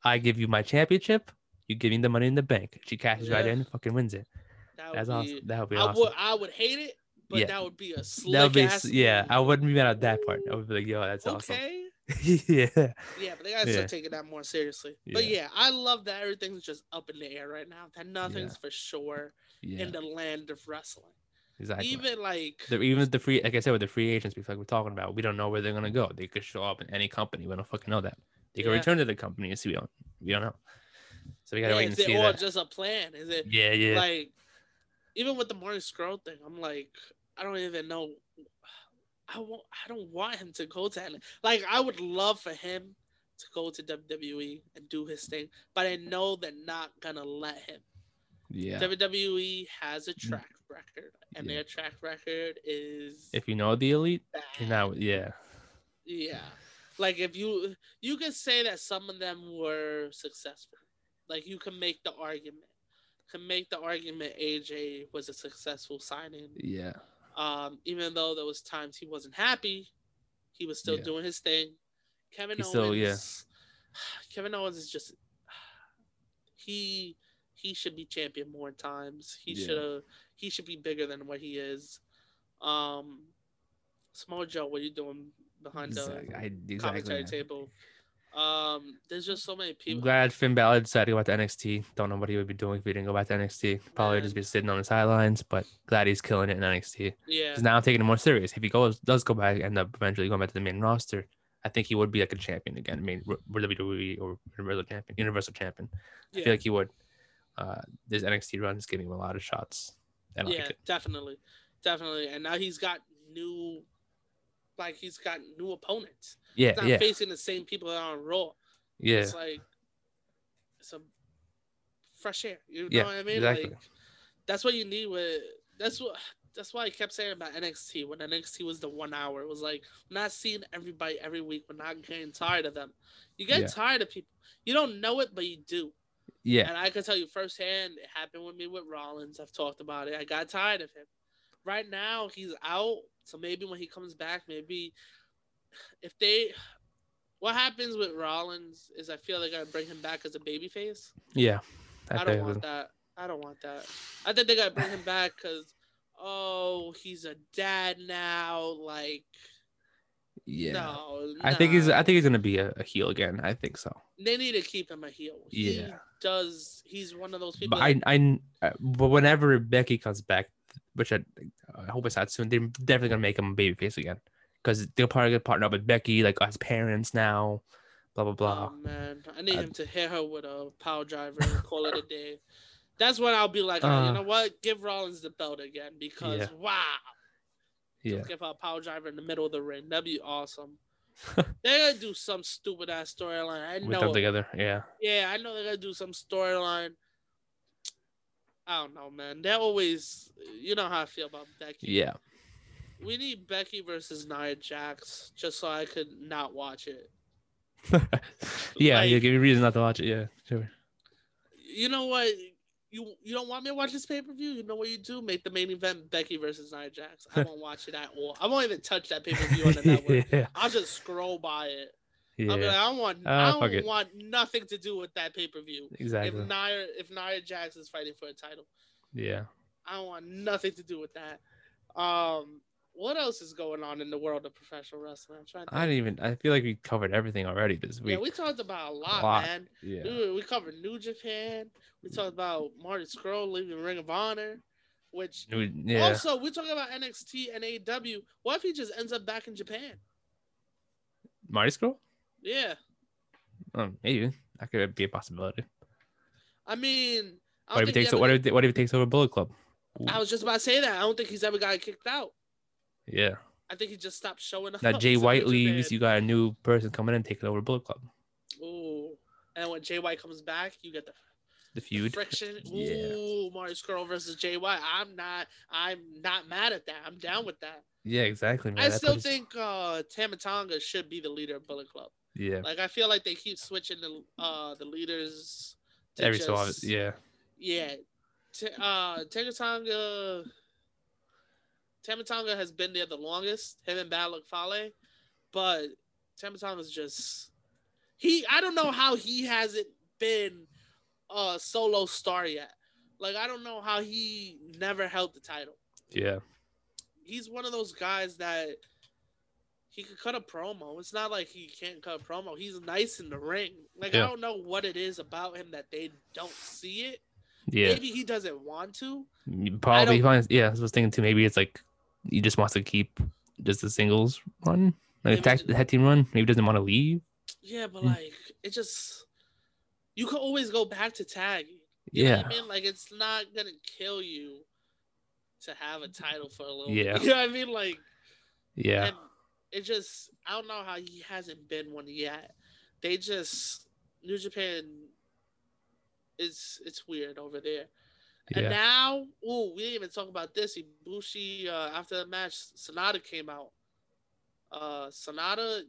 Speaker 1: I give you my championship, you give me the money in the bank." She cashes right in, and fucking wins it.
Speaker 2: that would
Speaker 1: That's
Speaker 2: be,
Speaker 1: awesome. That would be
Speaker 2: I
Speaker 1: awesome.
Speaker 2: would, I would hate it, but
Speaker 1: Yeah.
Speaker 2: that would be a slick
Speaker 1: That would be
Speaker 2: ass
Speaker 1: yeah. I wouldn't be mad at that part. I would be like, "Yo, that's awesome."
Speaker 2: okay. [LAUGHS]
Speaker 1: yeah,
Speaker 2: Yeah, but they gotta
Speaker 1: Yeah.
Speaker 2: start taking that more seriously. But
Speaker 1: Yeah.
Speaker 2: yeah, I love that everything's just up in the air right now. That nothing's for sure
Speaker 1: yeah,
Speaker 2: in the land of wrestling.
Speaker 1: Exactly.
Speaker 2: Even like
Speaker 1: the, even the free, like I said, with the free agents, like we're talking about, we don't know where they're gonna go. They could show up in any company. We don't fucking know that. They could
Speaker 2: Yeah.
Speaker 1: return to the company and see. We don't. We don't know. So we gotta
Speaker 2: yeah,
Speaker 1: wait and
Speaker 2: is it all just a plan? Is it
Speaker 1: yeah, yeah,
Speaker 2: like even with the Marty Scurll thing? I'm like, I don't even know. I won't. I don't want him to go to. Like, I would love for him to go to WWE and do his thing, but I know they're not gonna let him.
Speaker 1: Yeah.
Speaker 2: WWE has a track record, and
Speaker 1: Yeah.
Speaker 2: their track record is
Speaker 1: If you know the elite, you know, yeah,
Speaker 2: Yeah. Like if you you can say that some of them were successful. Like you can make the argument. Can make the argument AJ was a successful signing.
Speaker 1: yeah,
Speaker 2: Um, even though there was times he wasn't happy, he was still
Speaker 1: Yeah.
Speaker 2: doing his thing. Kevin
Speaker 1: He's
Speaker 2: Owens
Speaker 1: still- yeah. [SIGHS]
Speaker 2: Kevin Owens is just [SIGHS] he he should be champion more times. He
Speaker 1: Yeah.
Speaker 2: should have he should be bigger than what he is. Um Samoa Joe, what are you doing behind the
Speaker 1: exactly. I, exactly
Speaker 2: commentary
Speaker 1: man.
Speaker 2: table. Um, there's just so many
Speaker 1: I'm
Speaker 2: people.
Speaker 1: glad Finn Balor decided to go back to NXT. Don't know what he would be doing if he didn't go back to NXT. Probably just be sitting on the sidelines, but glad he's killing it in NXT.
Speaker 2: Yeah,
Speaker 1: Because now I'm taking it more serious. If he goes, does go back, end up eventually going back to the main roster, I think he would be like a champion again. I mean, WWE or Universal champion, Universal champion. I feel like he would. Uh, this NXT run is giving him a lot of shots. Like
Speaker 2: yeah,
Speaker 1: it.
Speaker 2: definitely, definitely. And now he's got new, like he's got new opponents.
Speaker 1: Yeah,
Speaker 2: He's not
Speaker 1: yeah,
Speaker 2: facing the same people that are on Raw.
Speaker 1: yeah,
Speaker 2: It's like it's a fresh air. You know
Speaker 1: Yeah,
Speaker 2: what I mean?
Speaker 1: exactly.
Speaker 2: Like that's what you need with. That's what. That's why I kept saying about NXT when NXT was the one hour. It was like not seeing everybody every week. We're not getting tired of them. You get
Speaker 1: Yeah.
Speaker 2: tired of people. You don't know it, but you do.
Speaker 1: Yeah,
Speaker 2: And I can tell you firsthand, it happened with me with Rollins. I've talked about it. I got tired of him. Right now, he's out. So maybe when he comes back, maybe if they. What happens with Rollins is I feel like I bring him back as a babyface.
Speaker 1: yeah.
Speaker 2: I, don't want that. I don't want that. I think they gotta bring him back because, oh, he's a dad now. Like,
Speaker 1: Yeah.
Speaker 2: no,
Speaker 1: I think he's. I think he's gonna be a, a heel again. I think so.
Speaker 2: they need to keep him a heel. He
Speaker 1: Yeah.
Speaker 2: Does. He's one of those people.
Speaker 1: But I, I, uh, but whenever Becky comes back, which I, I hope it's not soon, they're definitely gonna make him a babyface again, because they'll probably get partnered up with Becky, like as parents now, blah blah blah.
Speaker 2: Oh man, I need
Speaker 1: I-
Speaker 2: him to hit her with a power driver and call it a day. That's when I'll be like, "Oh,
Speaker 1: Uh,
Speaker 2: you know what? Give Rollins the belt again because
Speaker 1: Yeah.
Speaker 2: wow,
Speaker 1: yeah,
Speaker 2: give her a power driver in the middle of the ring. That'd be awesome. They're gonna do some stupid ass storyline. I
Speaker 1: with
Speaker 2: know.
Speaker 1: them
Speaker 2: it.
Speaker 1: together. Yeah,
Speaker 2: Yeah, I know they're gonna do some storyline. I don't know, man. They're always, you know how I feel about Becky.
Speaker 1: yeah,
Speaker 2: We need Becky versus Nia Jax just so I could not watch it. [LAUGHS]
Speaker 1: yeah.
Speaker 2: Like-
Speaker 1: you give me reason not to watch it. Yeah, sure.
Speaker 2: You know what? You you don't want me to watch this pay per view? You know what you do? Make the main event Becky versus Nia Jax. I won't watch it at all. I won't even touch that pay per view on the [LAUGHS] network.
Speaker 1: yeah,
Speaker 2: I'll just scroll by it. I'll be
Speaker 1: yeah,
Speaker 2: like, I don't want,
Speaker 1: Uh,
Speaker 2: I don't
Speaker 1: it.
Speaker 2: want nothing to do with that pay per view.
Speaker 1: exactly.
Speaker 2: If Nia if Nia Jax is fighting for a title,
Speaker 1: Yeah,
Speaker 2: I don't want nothing to do with that. Um, what else is going on in the world of professional wrestling? I'm trying. To
Speaker 1: I didn't even. I feel like we covered everything already this week.
Speaker 2: Yeah, we talked about a lot,
Speaker 1: lot.
Speaker 2: man.
Speaker 1: Yeah,
Speaker 2: Dude, we covered New Japan. We talked about Marty Scurll leaving Ring of Honor, which
Speaker 1: yeah.
Speaker 2: also we talking about NXT and AEW. What if he just ends up back in Japan?
Speaker 1: Marty Scurll?
Speaker 2: Yeah,
Speaker 1: Um, maybe that could be a possibility.
Speaker 2: I mean, I,
Speaker 1: What if he takes?
Speaker 2: ever
Speaker 1: What if? What if he takes over Bullet Club? Ooh,
Speaker 2: I was just about to say that. I don't think he's ever got kicked out.
Speaker 1: Yeah.
Speaker 2: I think he just stopped showing up.
Speaker 1: Now Jay [LAUGHS] White leaves, you got a new person coming in taking over Bullet Club.
Speaker 2: Ooh. And when Jay White comes back, you get the
Speaker 1: The feud.
Speaker 2: friction. [LAUGHS]
Speaker 1: Yeah.
Speaker 2: Ooh, Marty Scurll versus Jay White. I'm not. I'm not mad at that. I'm down with that.
Speaker 1: Yeah, exactly, man.
Speaker 2: I
Speaker 1: That
Speaker 2: still think uh, Tama Tonga should be the leader of Bullet Club.
Speaker 1: Yeah.
Speaker 2: Like I feel like they keep switching the uh the leaders.
Speaker 1: Every so often. Yeah.
Speaker 2: Yeah. T- uh, Tama Tonga. Tama Tonga has been there the longest. Him and Bad Luck Fale, but Tama Tonga's just he. I don't know how he hasn't been a solo star yet. Like I don't know how he never held the title.
Speaker 1: Yeah.
Speaker 2: He's one of those guys that he could cut a promo. It's not like he can't cut a promo. He's nice in the ring. Like
Speaker 1: Yeah.
Speaker 2: I don't know what it is about him that they don't see it.
Speaker 1: Yeah,
Speaker 2: Maybe he doesn't want to.
Speaker 1: probably. fine. Yeah, I was thinking too. Maybe it's like he just wants to keep just the singles run, like tag, the tag team run. Maybe doesn't want to leave.
Speaker 2: Yeah, but
Speaker 1: Mm.
Speaker 2: like it just you can always go back to tag. You know
Speaker 1: Yeah,
Speaker 2: what I mean? Like it's not gonna kill you to have a title for a little
Speaker 1: Yeah.
Speaker 2: bit. [LAUGHS] You know what I mean? Like
Speaker 1: yeah,
Speaker 2: and it just I don't know how he hasn't been one yet. They just New Japan is it's weird over there. And
Speaker 1: yeah,
Speaker 2: now, ooh, we didn't even talk about this. Ibushi uh, after the match, Sanada came out. Uh, Sanada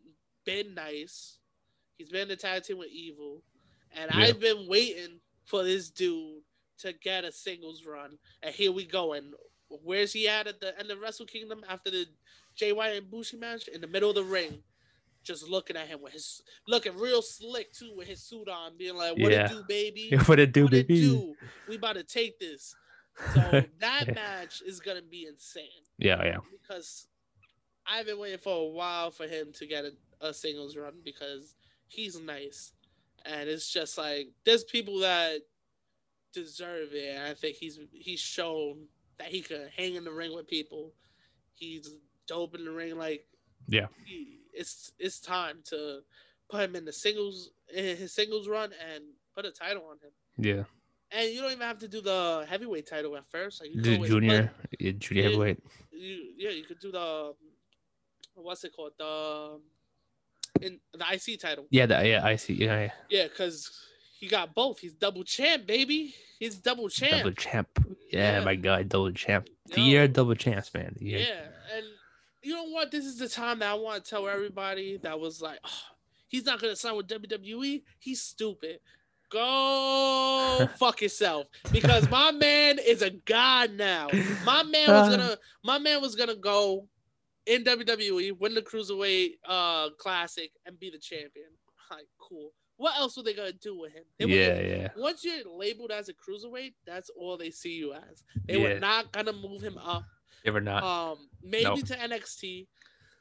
Speaker 2: been nice. He's been in the tag team with Evil, and
Speaker 1: Yeah.
Speaker 2: I've been waiting for this dude to get a singles run. And here we go. And where's he at at the end of Wrestle Kingdom after the JY and Bushi match? In the middle of the ring, just looking at him with his looking real slick too with his suit on, being like, "What
Speaker 1: Yeah.
Speaker 2: it do, baby? [LAUGHS]
Speaker 1: what it do,
Speaker 2: what it
Speaker 1: baby?
Speaker 2: do? We about to take this." So [LAUGHS] that match is gonna be insane
Speaker 1: Yeah, yeah,
Speaker 2: because I've been waiting for a while for him to get a, a singles run because he's nice, and it's just like there's people that deserve it. And I think he's he's shown that he can hang in the ring with people. He's dope in the ring. Like
Speaker 1: Yeah.
Speaker 2: he, it's it's time to put him in the singles in his singles run and put a title on him.
Speaker 1: yeah.
Speaker 2: And you don't even have to do the heavyweight title at first. Like you
Speaker 1: The
Speaker 2: can always put-
Speaker 1: junior, yeah, junior heavyweight.
Speaker 2: you yeah you could do the what's it called the in the IC title
Speaker 1: Yeah, the, yeah, I see. Yeah, yeah.
Speaker 2: yeah because he got both he's double champ baby he's double champ
Speaker 1: Double champ. Yeah,
Speaker 2: Yeah.
Speaker 1: my God, double champ. The
Speaker 2: Yo.
Speaker 1: year double champs, man.
Speaker 2: Yeah. You know what this is the time that I want to tell everybody that was like oh, he's not gonna sign with WWE he's stupid go [LAUGHS] fuck yourself because my man is a god now my man was gonna my man was gonna go in WWE, win the cruiserweight uh classic, and be the champion. Like, cool. What else were they gonna do with him? They were-
Speaker 1: Yeah, yeah.
Speaker 2: Once you're labeled as a cruiserweight, that's all they see you as. They
Speaker 1: Yeah.
Speaker 2: were not gonna move him up.
Speaker 1: Ever not.
Speaker 2: Um, maybe
Speaker 1: Nope.
Speaker 2: to NXT,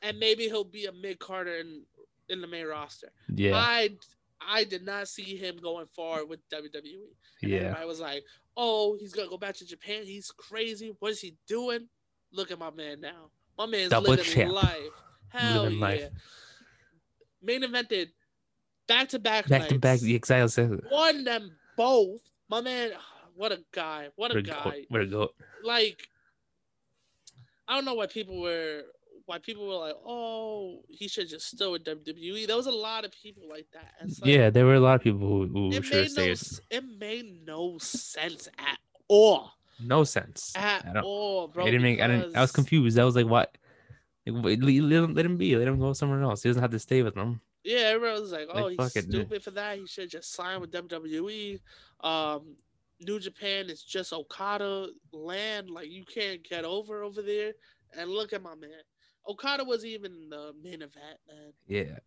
Speaker 2: and maybe he'll be a mid carder in in the main roster.
Speaker 1: yeah,
Speaker 2: I I did not see him going far with WWE. And
Speaker 1: yeah.
Speaker 2: I was like, "Oh, he's gonna go back to Japan. He's crazy. What is he doing? Look at my man now. My man's
Speaker 1: Double
Speaker 2: living
Speaker 1: champ.
Speaker 2: life. Hell
Speaker 1: Living
Speaker 2: yeah.
Speaker 1: life.
Speaker 2: Main evented back to back.
Speaker 1: Back to back. The exile says.
Speaker 2: Won them both. My man, [SIGHS] what a guy. What a
Speaker 1: Where to go?
Speaker 2: guy.
Speaker 1: Where to go?
Speaker 2: Like, I don't know why people were why people were like, "Oh, he should just still with WWE." There was a lot of people like that. Like,
Speaker 1: Yeah, there were a lot of people who, who
Speaker 2: it
Speaker 1: have
Speaker 2: made no it made no sense at all.
Speaker 1: No sense.
Speaker 2: At
Speaker 1: I
Speaker 2: all, bro.
Speaker 1: I didn't make. I didn't. I was confused. I was like, what? Like, let, him, let him be. Let him go somewhere else. He doesn't have to stay with them.
Speaker 2: Yeah, everyone was like,
Speaker 1: Like,
Speaker 2: "Oh, he's
Speaker 1: fuck it,
Speaker 2: stupid for that. He should just sign with WWE." Um, New Japan is just Okada land. Like you can't get over over there. And look at my man. Okada was even the main event, man.
Speaker 1: Yeah.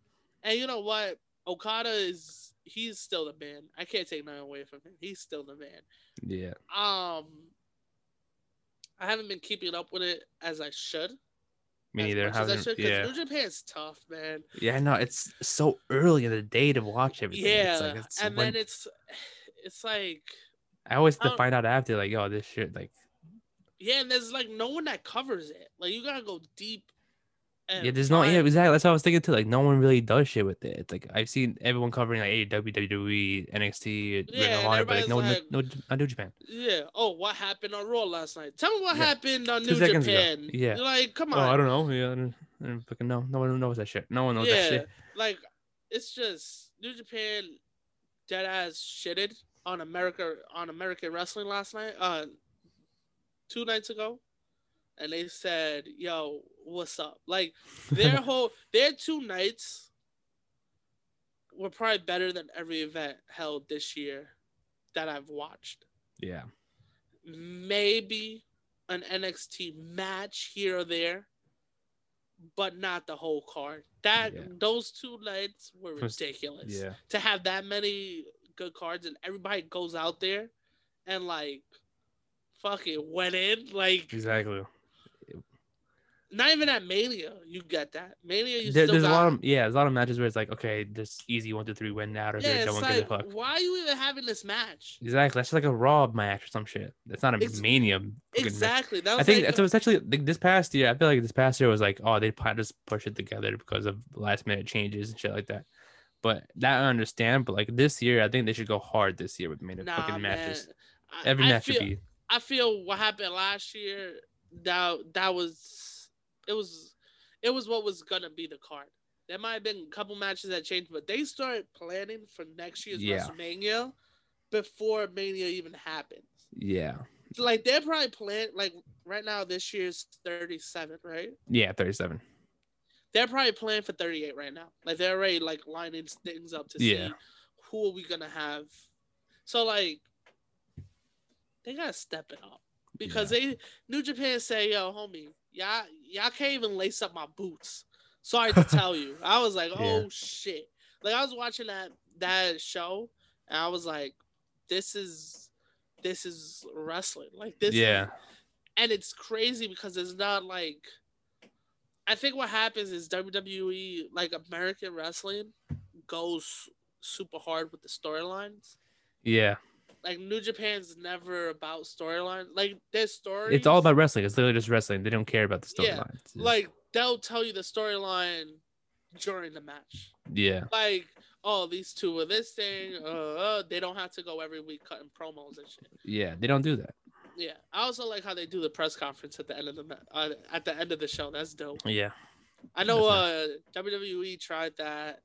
Speaker 2: And you know what? Okada is he's still the man. I can't take nothing away from him. He's still the man.
Speaker 1: Yeah.
Speaker 2: Um, I haven't been keeping up with it as I should.
Speaker 1: Me neither. Haven't,
Speaker 2: should,
Speaker 1: Yeah.
Speaker 2: New Japan's tough, man.
Speaker 1: Yeah. I know. It's so early in the day to watch everything.
Speaker 2: Yeah,
Speaker 1: It's like, it's
Speaker 2: and
Speaker 1: when-
Speaker 2: then it's [SIGHS] it's like
Speaker 1: I always have to
Speaker 2: um,
Speaker 1: find out after, like, oh, this shit, like,
Speaker 2: yeah, and there's like no one that covers it. Like you gotta go deep. And
Speaker 1: yeah, there's no, yeah, exactly. That's what I was thinking too. Like, no one really does shit with it. It's like I've seen everyone covering like AEW, WWE, NXT,
Speaker 2: Yeah,
Speaker 1: Honor, but like, no,
Speaker 2: everybody's
Speaker 1: no, no, not New Japan.
Speaker 2: Yeah. Oh, what happened on Raw last night? Tell me what
Speaker 1: Yeah.
Speaker 2: happened on
Speaker 1: Two
Speaker 2: New
Speaker 1: seconds ago.
Speaker 2: Japan.
Speaker 1: Yeah.
Speaker 2: Like, come on.
Speaker 1: Oh, I don't know. Yeah, I don't, I don't fucking know. No one knows that shit. No one knows that
Speaker 2: yeah.
Speaker 1: shit.
Speaker 2: Like it's just New Japan dead ass shitted on America on American wrestling last night. Uh two nights ago. And they said, yo, what's up? Like their [LAUGHS] whole their two nights were probably better than every event held this year that I've watched.
Speaker 1: Yeah.
Speaker 2: Maybe an NXT match here or there, but not the whole card. That
Speaker 1: Yeah.
Speaker 2: those two nights were ridiculous.
Speaker 1: Yeah.
Speaker 2: To have that many good cards and everybody goes out there and like fucking went in like
Speaker 1: Exactly.
Speaker 2: Not even at Mania, you get that. Mania, you
Speaker 1: There,
Speaker 2: still
Speaker 1: there's
Speaker 2: got.
Speaker 1: a lot of yeah, there's a lot of matches where it's like okay, this easy one two three win now or
Speaker 2: yeah,
Speaker 1: no
Speaker 2: it's
Speaker 1: one gives a
Speaker 2: like,
Speaker 1: fuck.
Speaker 2: why are you even having this match?
Speaker 1: Exactly, that's just like a Raw match or some shit. That's not a
Speaker 2: Ex-
Speaker 1: Mania.
Speaker 2: Exactly. That was
Speaker 1: I think
Speaker 2: like,
Speaker 1: so. Essentially, this past year, I feel like this past year was like, oh, they just push it together because of last minute changes and shit like that. But that I understand. But like this year, I think they should go hard this year with main
Speaker 2: nah,
Speaker 1: fucking
Speaker 2: man.
Speaker 1: matches.
Speaker 2: I-
Speaker 1: Every
Speaker 2: I
Speaker 1: match
Speaker 2: feel,
Speaker 1: should be.
Speaker 2: I feel what happened last year. That that was it was it was what was gonna be the card. There might have been a couple matches that changed, but they started planning for next year's
Speaker 1: Yeah.
Speaker 2: WrestleMania before Mania even happens.
Speaker 1: Yeah,
Speaker 2: So, like they're probably plan like right now. This year's thirty seven, right?
Speaker 1: yeah, thirty-seven.
Speaker 2: They're probably planning for thirty eight right now. Like they're already like lining things up to
Speaker 1: Yeah.
Speaker 2: see who are we gonna have. So like they gotta step it up because they New Japan say, "Yo, homie, y'all y'all can't even lace up my boots." Sorry to [LAUGHS] tell you, I was like, "Oh
Speaker 1: Yeah.
Speaker 2: shit!" Like I was watching that that show, and I was like, "This is this is wrestling. Like this, is-
Speaker 1: yeah,
Speaker 2: and it's crazy because it's not like I think what happens is WWE like American wrestling goes super hard with the storylines.
Speaker 1: yeah.
Speaker 2: Like New Japan's never about storylines. Like their story.
Speaker 1: It's all about wrestling. It's literally just wrestling. They don't care about the
Speaker 2: Yeah,
Speaker 1: storylines. It's-
Speaker 2: like they'll tell you the storyline during the match.
Speaker 1: yeah,
Speaker 2: Like, oh, these two are this thing. Uh, uh, they don't have to go every week cutting promos and shit.
Speaker 1: yeah. They don't do that.
Speaker 2: Yeah, I also like how they do the press conference at the end of the uh, at the end of the show. That's dope.
Speaker 1: Yeah,
Speaker 2: I know uh, WWE tried that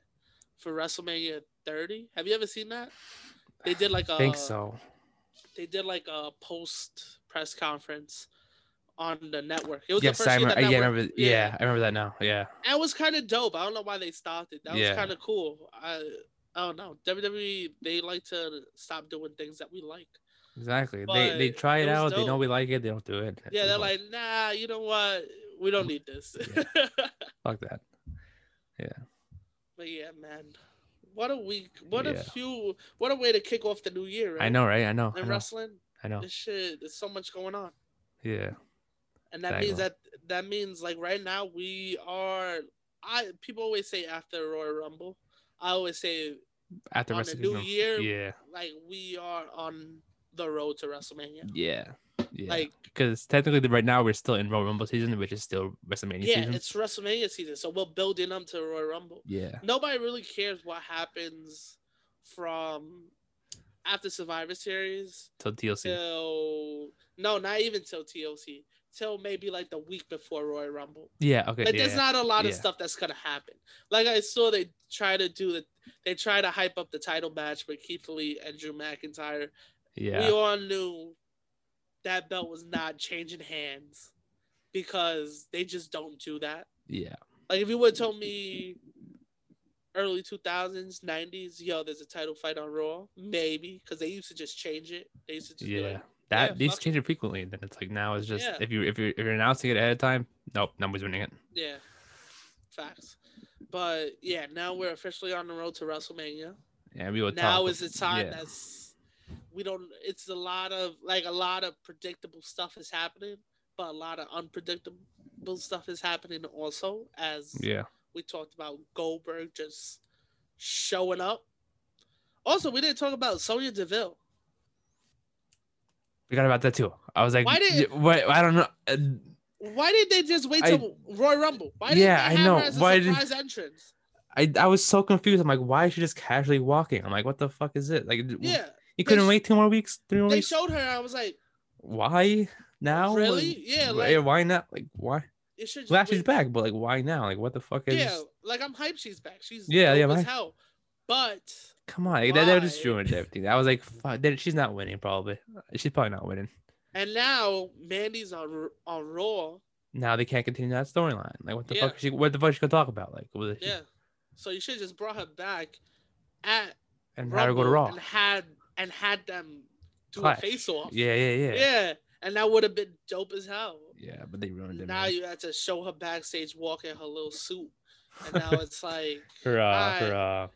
Speaker 2: for WrestleMania 30. Have you ever seen that? They did like a
Speaker 1: I think so.
Speaker 2: they did like a post press conference on the network. It was
Speaker 1: Yes,
Speaker 2: the first
Speaker 1: I remember.
Speaker 2: the
Speaker 1: Yeah, I remember. Yeah. I remember that now. Yeah,
Speaker 2: And it was kind of dope. I don't know why they stopped it. That was kind of cool. I I don't know. WWE they like to stop doing things that we like.
Speaker 1: Exactly. They they try it,
Speaker 2: it
Speaker 1: out. They know we like it. They don't do it. That's
Speaker 2: yeah,
Speaker 1: the
Speaker 2: they're like, nah, you know what? We don't need this. [LAUGHS]
Speaker 1: fuck that. Yeah.
Speaker 2: But yeah, man. What a week. What a few what a way to kick off the new year, right?
Speaker 1: I know, right? I know. I know.
Speaker 2: wrestling,
Speaker 1: I know.
Speaker 2: this shit there's so much going on.
Speaker 1: Yeah.
Speaker 2: And that means that that means like right now we are I people always say after Royal Rumble. I always say
Speaker 1: After
Speaker 2: on the new year,
Speaker 1: Yeah.
Speaker 2: like we are on the road to WrestleMania.
Speaker 1: Yeah. Yeah.
Speaker 2: Like
Speaker 1: because technically, right now we're still in Royal Rumble season, which is still WrestleMania
Speaker 2: yeah,
Speaker 1: season.
Speaker 2: it's WrestleMania season, so we're building up to Royal Rumble.
Speaker 1: Yeah.
Speaker 2: Nobody really cares what happens from after Survivor Series
Speaker 1: Till TLC.
Speaker 2: till no, not even till TLC, till maybe like the week before Royal Rumble.
Speaker 1: Yeah. Okay.
Speaker 2: Like
Speaker 1: yeah.
Speaker 2: there's not a lot of
Speaker 1: yeah.
Speaker 2: stuff that's gonna happen. Like I saw they try to do the they try to hype up the title match with Keith Lee and Drew McIntyre.
Speaker 1: Yeah.
Speaker 2: We all knew that belt was not changing hands because they just don't do that.
Speaker 1: yeah.
Speaker 2: Like if you would have told me early 2000s, 90s, yo, there's a title fight on Raw, maybe because they used to just change it. They used to just
Speaker 1: Yeah.
Speaker 2: like,
Speaker 1: That
Speaker 2: yeah,
Speaker 1: these change it frequently. Then it's like now it's just
Speaker 2: Yeah.
Speaker 1: if you if you if you're announcing it ahead of time, nope, nobody's winning it.
Speaker 2: yeah, facts. But yeah, now we're officially on the road to WrestleMania.
Speaker 1: Yeah, we will
Speaker 2: now is the time
Speaker 1: yeah.
Speaker 2: that's we don't it's a lot of like a lot of predictable stuff is happening but a lot of unpredictable stuff is happening also as
Speaker 1: Yeah.
Speaker 2: we talked about goldberg just showing up also we didn't talk about sonya deville
Speaker 1: Forgot about that too. I was like,
Speaker 2: Why did-
Speaker 1: what? I don't know. Uh,
Speaker 2: why did they just wait
Speaker 1: I-
Speaker 2: till royal rumble why didn't
Speaker 1: Yeah,
Speaker 2: they
Speaker 1: I
Speaker 2: have
Speaker 1: know.
Speaker 2: her as a
Speaker 1: Why did-
Speaker 2: entrance
Speaker 1: I I was so confused. I'm like, why is she just casually walking? I'm like, what the fuck is it? Like,
Speaker 2: yeah
Speaker 1: you couldn't
Speaker 2: sh-
Speaker 1: wait two more weeks, three more
Speaker 2: they
Speaker 1: weeks.
Speaker 2: showed her i was like
Speaker 1: why now?
Speaker 2: really yeah
Speaker 1: why-
Speaker 2: like
Speaker 1: why not? Like, why?
Speaker 2: it should
Speaker 1: Glad she's back, but like, why now? Like, what the fuck is?
Speaker 2: yeah like i'm hyped she's back she's
Speaker 1: Yeah, yeah,
Speaker 2: as hell but
Speaker 1: Come on, like, that, that just ruined everything. I was like, fuck, then she's not winning. Probably, she's probably not winning.
Speaker 2: And now Mandy's on on Raw.
Speaker 1: Now they can't continue that storyline. Like, what the
Speaker 2: Yeah.
Speaker 1: fuck? Is she, what the fuck she gonna talk about? Like, what is she-
Speaker 2: Yeah. So you should just brought her back at
Speaker 1: and have her go to
Speaker 2: Rumble
Speaker 1: Raw.
Speaker 2: and had and had them do
Speaker 1: Clash.
Speaker 2: a face off.
Speaker 1: Yeah, yeah, yeah,
Speaker 2: Yeah. And that would have been dope as hell.
Speaker 1: Yeah, but they ruined it.
Speaker 2: Now
Speaker 1: man.
Speaker 2: you had to show her backstage walking her little suit. And now it's [LAUGHS] like
Speaker 1: her uh her uh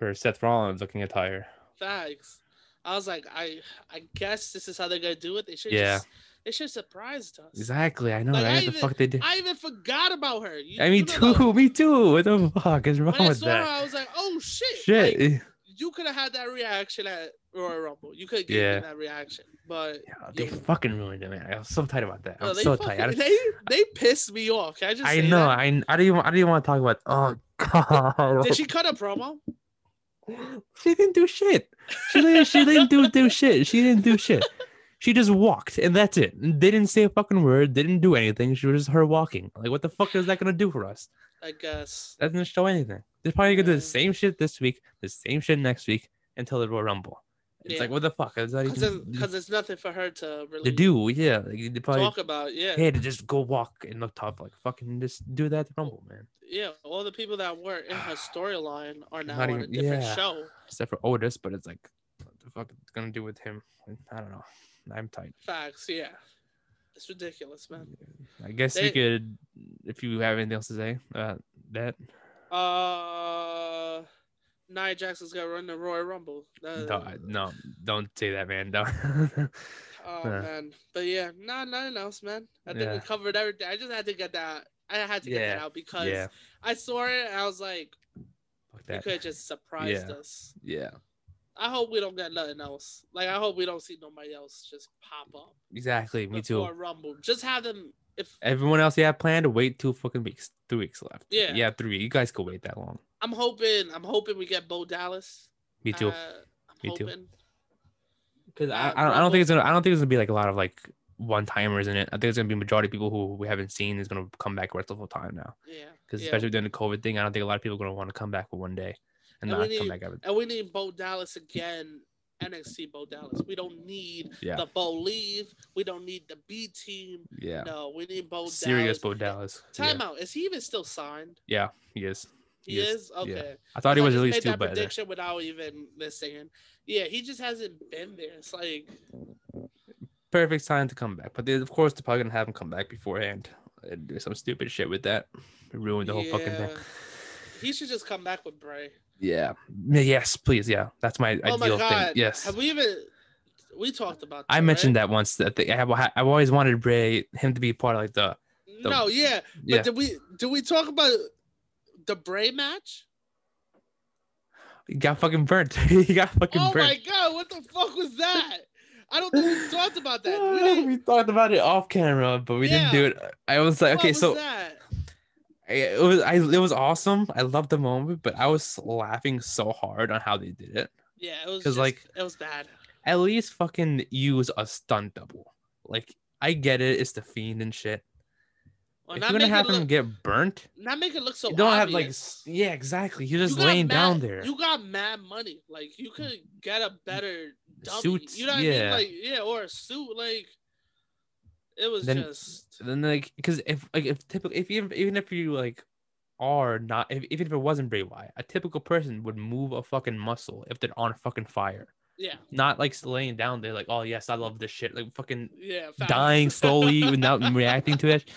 Speaker 1: her Seth Rollins looking attire.
Speaker 2: facts. I was like, I I guess this is how they're gonna do it. They should
Speaker 1: Yeah.
Speaker 2: just It should have surprised us.
Speaker 1: Exactly. I know.
Speaker 2: Like,
Speaker 1: right?
Speaker 2: I
Speaker 1: What the
Speaker 2: even-
Speaker 1: fuck they did?
Speaker 2: I even forgot about her. You,
Speaker 1: I mean,
Speaker 2: know
Speaker 1: too. Me too. What the fuck is wrong
Speaker 2: When I
Speaker 1: with
Speaker 2: saw her,
Speaker 1: that?
Speaker 2: I was like, "Oh shit!"
Speaker 1: Shit.
Speaker 2: Like, you could have had that reaction at Royal mm. Rumble. You could have given
Speaker 1: Yeah.
Speaker 2: that reaction, but
Speaker 1: yeah, they fucking ruined it, man. I was so tight about that. I'm so
Speaker 2: fucking-
Speaker 1: tight. I,
Speaker 2: They they pissed me off. Can I just
Speaker 1: I know.
Speaker 2: that?
Speaker 1: I I didn't even I didn't even want to talk about. Oh god.
Speaker 2: Did she cut a promo? [LAUGHS]
Speaker 1: She didn't do shit. She didn't. She didn't do do shit. She didn't do shit. She just walked, and that's it. They didn't say a fucking word. They didn't do anything. She was just her walking. Like, what the fuck is that gonna do for us?
Speaker 2: I guess.
Speaker 1: That doesn't show anything. They're probably gonna do the same shit this week, the same shit next week until the Royal Rumble. It's
Speaker 2: Yeah.
Speaker 1: like, what the fuck? Is that
Speaker 2: Because
Speaker 1: even
Speaker 2: there's nothing for her to
Speaker 1: to do? Yeah, like, they probably
Speaker 2: talk about. Yeah.
Speaker 1: yeah to just go walk and look tough. Like, fucking just do that at Rumble, man.
Speaker 2: yeah, all the people that were in her [SIGHS] storyline are now
Speaker 1: Not
Speaker 2: on a
Speaker 1: even-
Speaker 2: different
Speaker 1: yeah.
Speaker 2: show.
Speaker 1: Except for Otis, but it's like, what the fuck it's gonna do with him? I don't know. I'm tight.
Speaker 2: Facts, yeah. It's ridiculous, man.
Speaker 1: I guess
Speaker 2: They-
Speaker 1: you could, if you have anything else to say, uh, that
Speaker 2: Uh, Nia Jax's gonna run the Royal Rumble. Uh,
Speaker 1: don't, no, don't say that, man. [LAUGHS] Don't.
Speaker 2: Oh
Speaker 1: Yeah.
Speaker 2: man, but yeah, nah, nothing else, man. I think we
Speaker 1: Yeah.
Speaker 2: covered everything. I just had to get that. I had to get that out because
Speaker 1: yeah,
Speaker 2: I saw it and I was like, you could have just surprised
Speaker 1: Yeah.
Speaker 2: us.
Speaker 1: Yeah,
Speaker 2: I hope we don't get nothing else. Like I hope we don't see nobody else just pop up.
Speaker 1: exactly. Me too.
Speaker 2: Rumble. Just have them. If
Speaker 1: Everyone else you have planned, wait two fucking weeks. Three weeks left.
Speaker 2: Yeah.
Speaker 1: yeah, three. You guys could wait that long.
Speaker 2: I'm hoping, I'm hoping we get Bo Dallas.
Speaker 1: Me too.
Speaker 2: Uh, I'm
Speaker 1: Me too. Because I,
Speaker 2: uh,
Speaker 1: I, don't, I don't think it's gonna. I don't think there's gonna be like a lot of like one timers in it. I think it's gonna be majority of people who we haven't seen is gonna come back rest of the time now.
Speaker 2: Yeah.
Speaker 1: Because
Speaker 2: yeah.
Speaker 1: especially during the COVID thing, I don't think a lot of people are gonna want to come back for one day and,
Speaker 2: And we
Speaker 1: not come back ever.
Speaker 2: And we need Bo Dallas again. NXT Bo Dallas. We don't need
Speaker 1: Yeah.
Speaker 2: the Bo leave. We don't need the B team.
Speaker 1: Yeah.
Speaker 2: No, we need Bo
Speaker 1: Serious
Speaker 2: Dallas.
Speaker 1: Bo Dallas. Yeah.
Speaker 2: Out. Is he even still signed?
Speaker 1: yeah, he is.
Speaker 2: He,
Speaker 1: He is,
Speaker 2: is? Okay.
Speaker 1: I thought he was at least two, but
Speaker 2: prediction without even listening. Yeah, he just hasn't been there. It's like
Speaker 1: perfect time to come back. But they, of course, they're probably gonna have him come back beforehand and do some stupid shit with that. Ruin the whole fucking thing.
Speaker 2: He should just come back with Bray.
Speaker 1: Yeah. Yeah, Yes, please. Yeah, that's my
Speaker 2: Oh my
Speaker 1: ideal
Speaker 2: god.
Speaker 1: thing. Yes.
Speaker 2: Have we even we talked about that,
Speaker 1: I mentioned
Speaker 2: right?
Speaker 1: that once. That they, I have. I've always wanted Bray him to be part of like the. the-
Speaker 2: No, yeah. But
Speaker 1: Yeah.
Speaker 2: did we did we talk about the Bray match?
Speaker 1: He got fucking burnt. [LAUGHS] he got fucking
Speaker 2: Oh
Speaker 1: burnt.
Speaker 2: my god, what the fuck was that? I don't think we talked about that. We [LAUGHS]
Speaker 1: we, talked about it off camera, but we
Speaker 2: Yeah.
Speaker 1: didn't do it. I was like,
Speaker 2: what
Speaker 1: okay,
Speaker 2: was
Speaker 1: so
Speaker 2: that?
Speaker 1: It was I it was awesome. I loved the moment, but I was laughing so hard on how they did it.
Speaker 2: Yeah, it was
Speaker 1: 'Cause,
Speaker 2: just,
Speaker 1: like-
Speaker 2: it was bad.
Speaker 1: At least fucking use a stunt double. Like I get it, it's the fiend and shit.
Speaker 2: Well,
Speaker 1: if you're gonna have him
Speaker 2: look,
Speaker 1: get burnt,
Speaker 2: not make it look so
Speaker 1: you don't have like yeah, exactly. You're just laying down there.
Speaker 2: You got mad money. Like you could get a better mm, dummy.
Speaker 1: Suits,
Speaker 2: you know what I mean? Like yeah, or a suit. Like it was
Speaker 1: Then-
Speaker 2: just
Speaker 1: then like because if like if typical if even even if you like are not if, even if it wasn't Bray Wyatt, a typical person would move a fucking muscle if they're on fucking fire.
Speaker 2: yeah,
Speaker 1: Not like laying down there like, oh yes, I love this shit. Like fucking
Speaker 2: yeah.
Speaker 1: Dying [LAUGHS] slowly without reacting to it.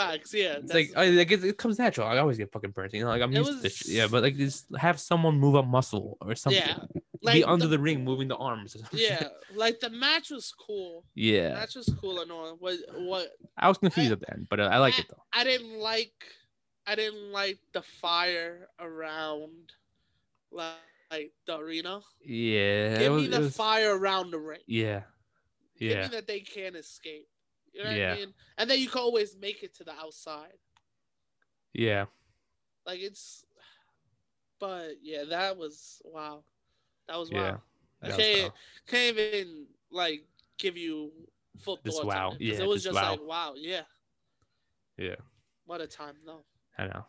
Speaker 2: Facts. Yeah.
Speaker 1: It's like, I, like it, it comes natural. I always get fucking burnt. You know, like I'm used to this. shit. Yeah, but like just have someone move a muscle or something.
Speaker 2: yeah. like Be
Speaker 1: under
Speaker 2: the,
Speaker 1: the, ring, moving the arms.
Speaker 2: yeah, like the match was cool. The
Speaker 1: Yeah.
Speaker 2: match was cool and all. What what
Speaker 1: I was confused at the end, but uh, I like it though.
Speaker 2: I didn't like I didn't like the fire around like, like the arena.
Speaker 1: Yeah.
Speaker 2: Give
Speaker 1: was-
Speaker 2: me the
Speaker 1: was-
Speaker 2: fire around the ring.
Speaker 1: Yeah.
Speaker 2: Give
Speaker 1: Yeah.
Speaker 2: me that they can't escape. You know
Speaker 1: Yeah.
Speaker 2: what I mean? And then you can always make it to the outside.
Speaker 1: Yeah.
Speaker 2: Like it's but yeah, that was wow. That was
Speaker 1: Yeah.
Speaker 2: wow. I
Speaker 1: That was
Speaker 2: can't can't even like give you full
Speaker 1: Just wow.
Speaker 2: it.
Speaker 1: Yeah,
Speaker 2: it was
Speaker 1: just wow.
Speaker 2: like wow, yeah.
Speaker 1: Yeah.
Speaker 2: What a time though.
Speaker 1: I know.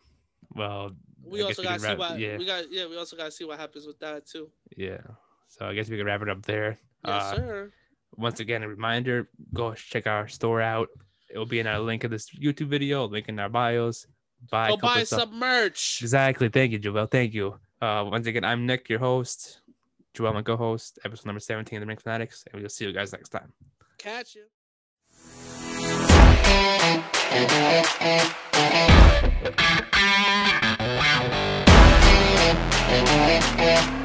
Speaker 1: Well,
Speaker 2: We
Speaker 1: I
Speaker 2: also
Speaker 1: we
Speaker 2: gotta see
Speaker 1: wrap-
Speaker 2: what
Speaker 1: yeah.
Speaker 2: we got yeah, we also gotta see what happens with that too.
Speaker 1: Yeah. So I guess we can wrap it up there.
Speaker 2: Yes,
Speaker 1: uh,
Speaker 2: sir.
Speaker 1: Once again, a reminder go check our store out. It will be in our link of this YouTube video, link in our bios. Buy
Speaker 2: go buy some merch.
Speaker 1: Exactly. Thank you, Joel. Thank you. Uh, once again, I'm Nick, your host. Joel, my co host, episode number 17 of the Ring Fanatics, and we'll see you guys next time.
Speaker 2: Catch you. [LAUGHS]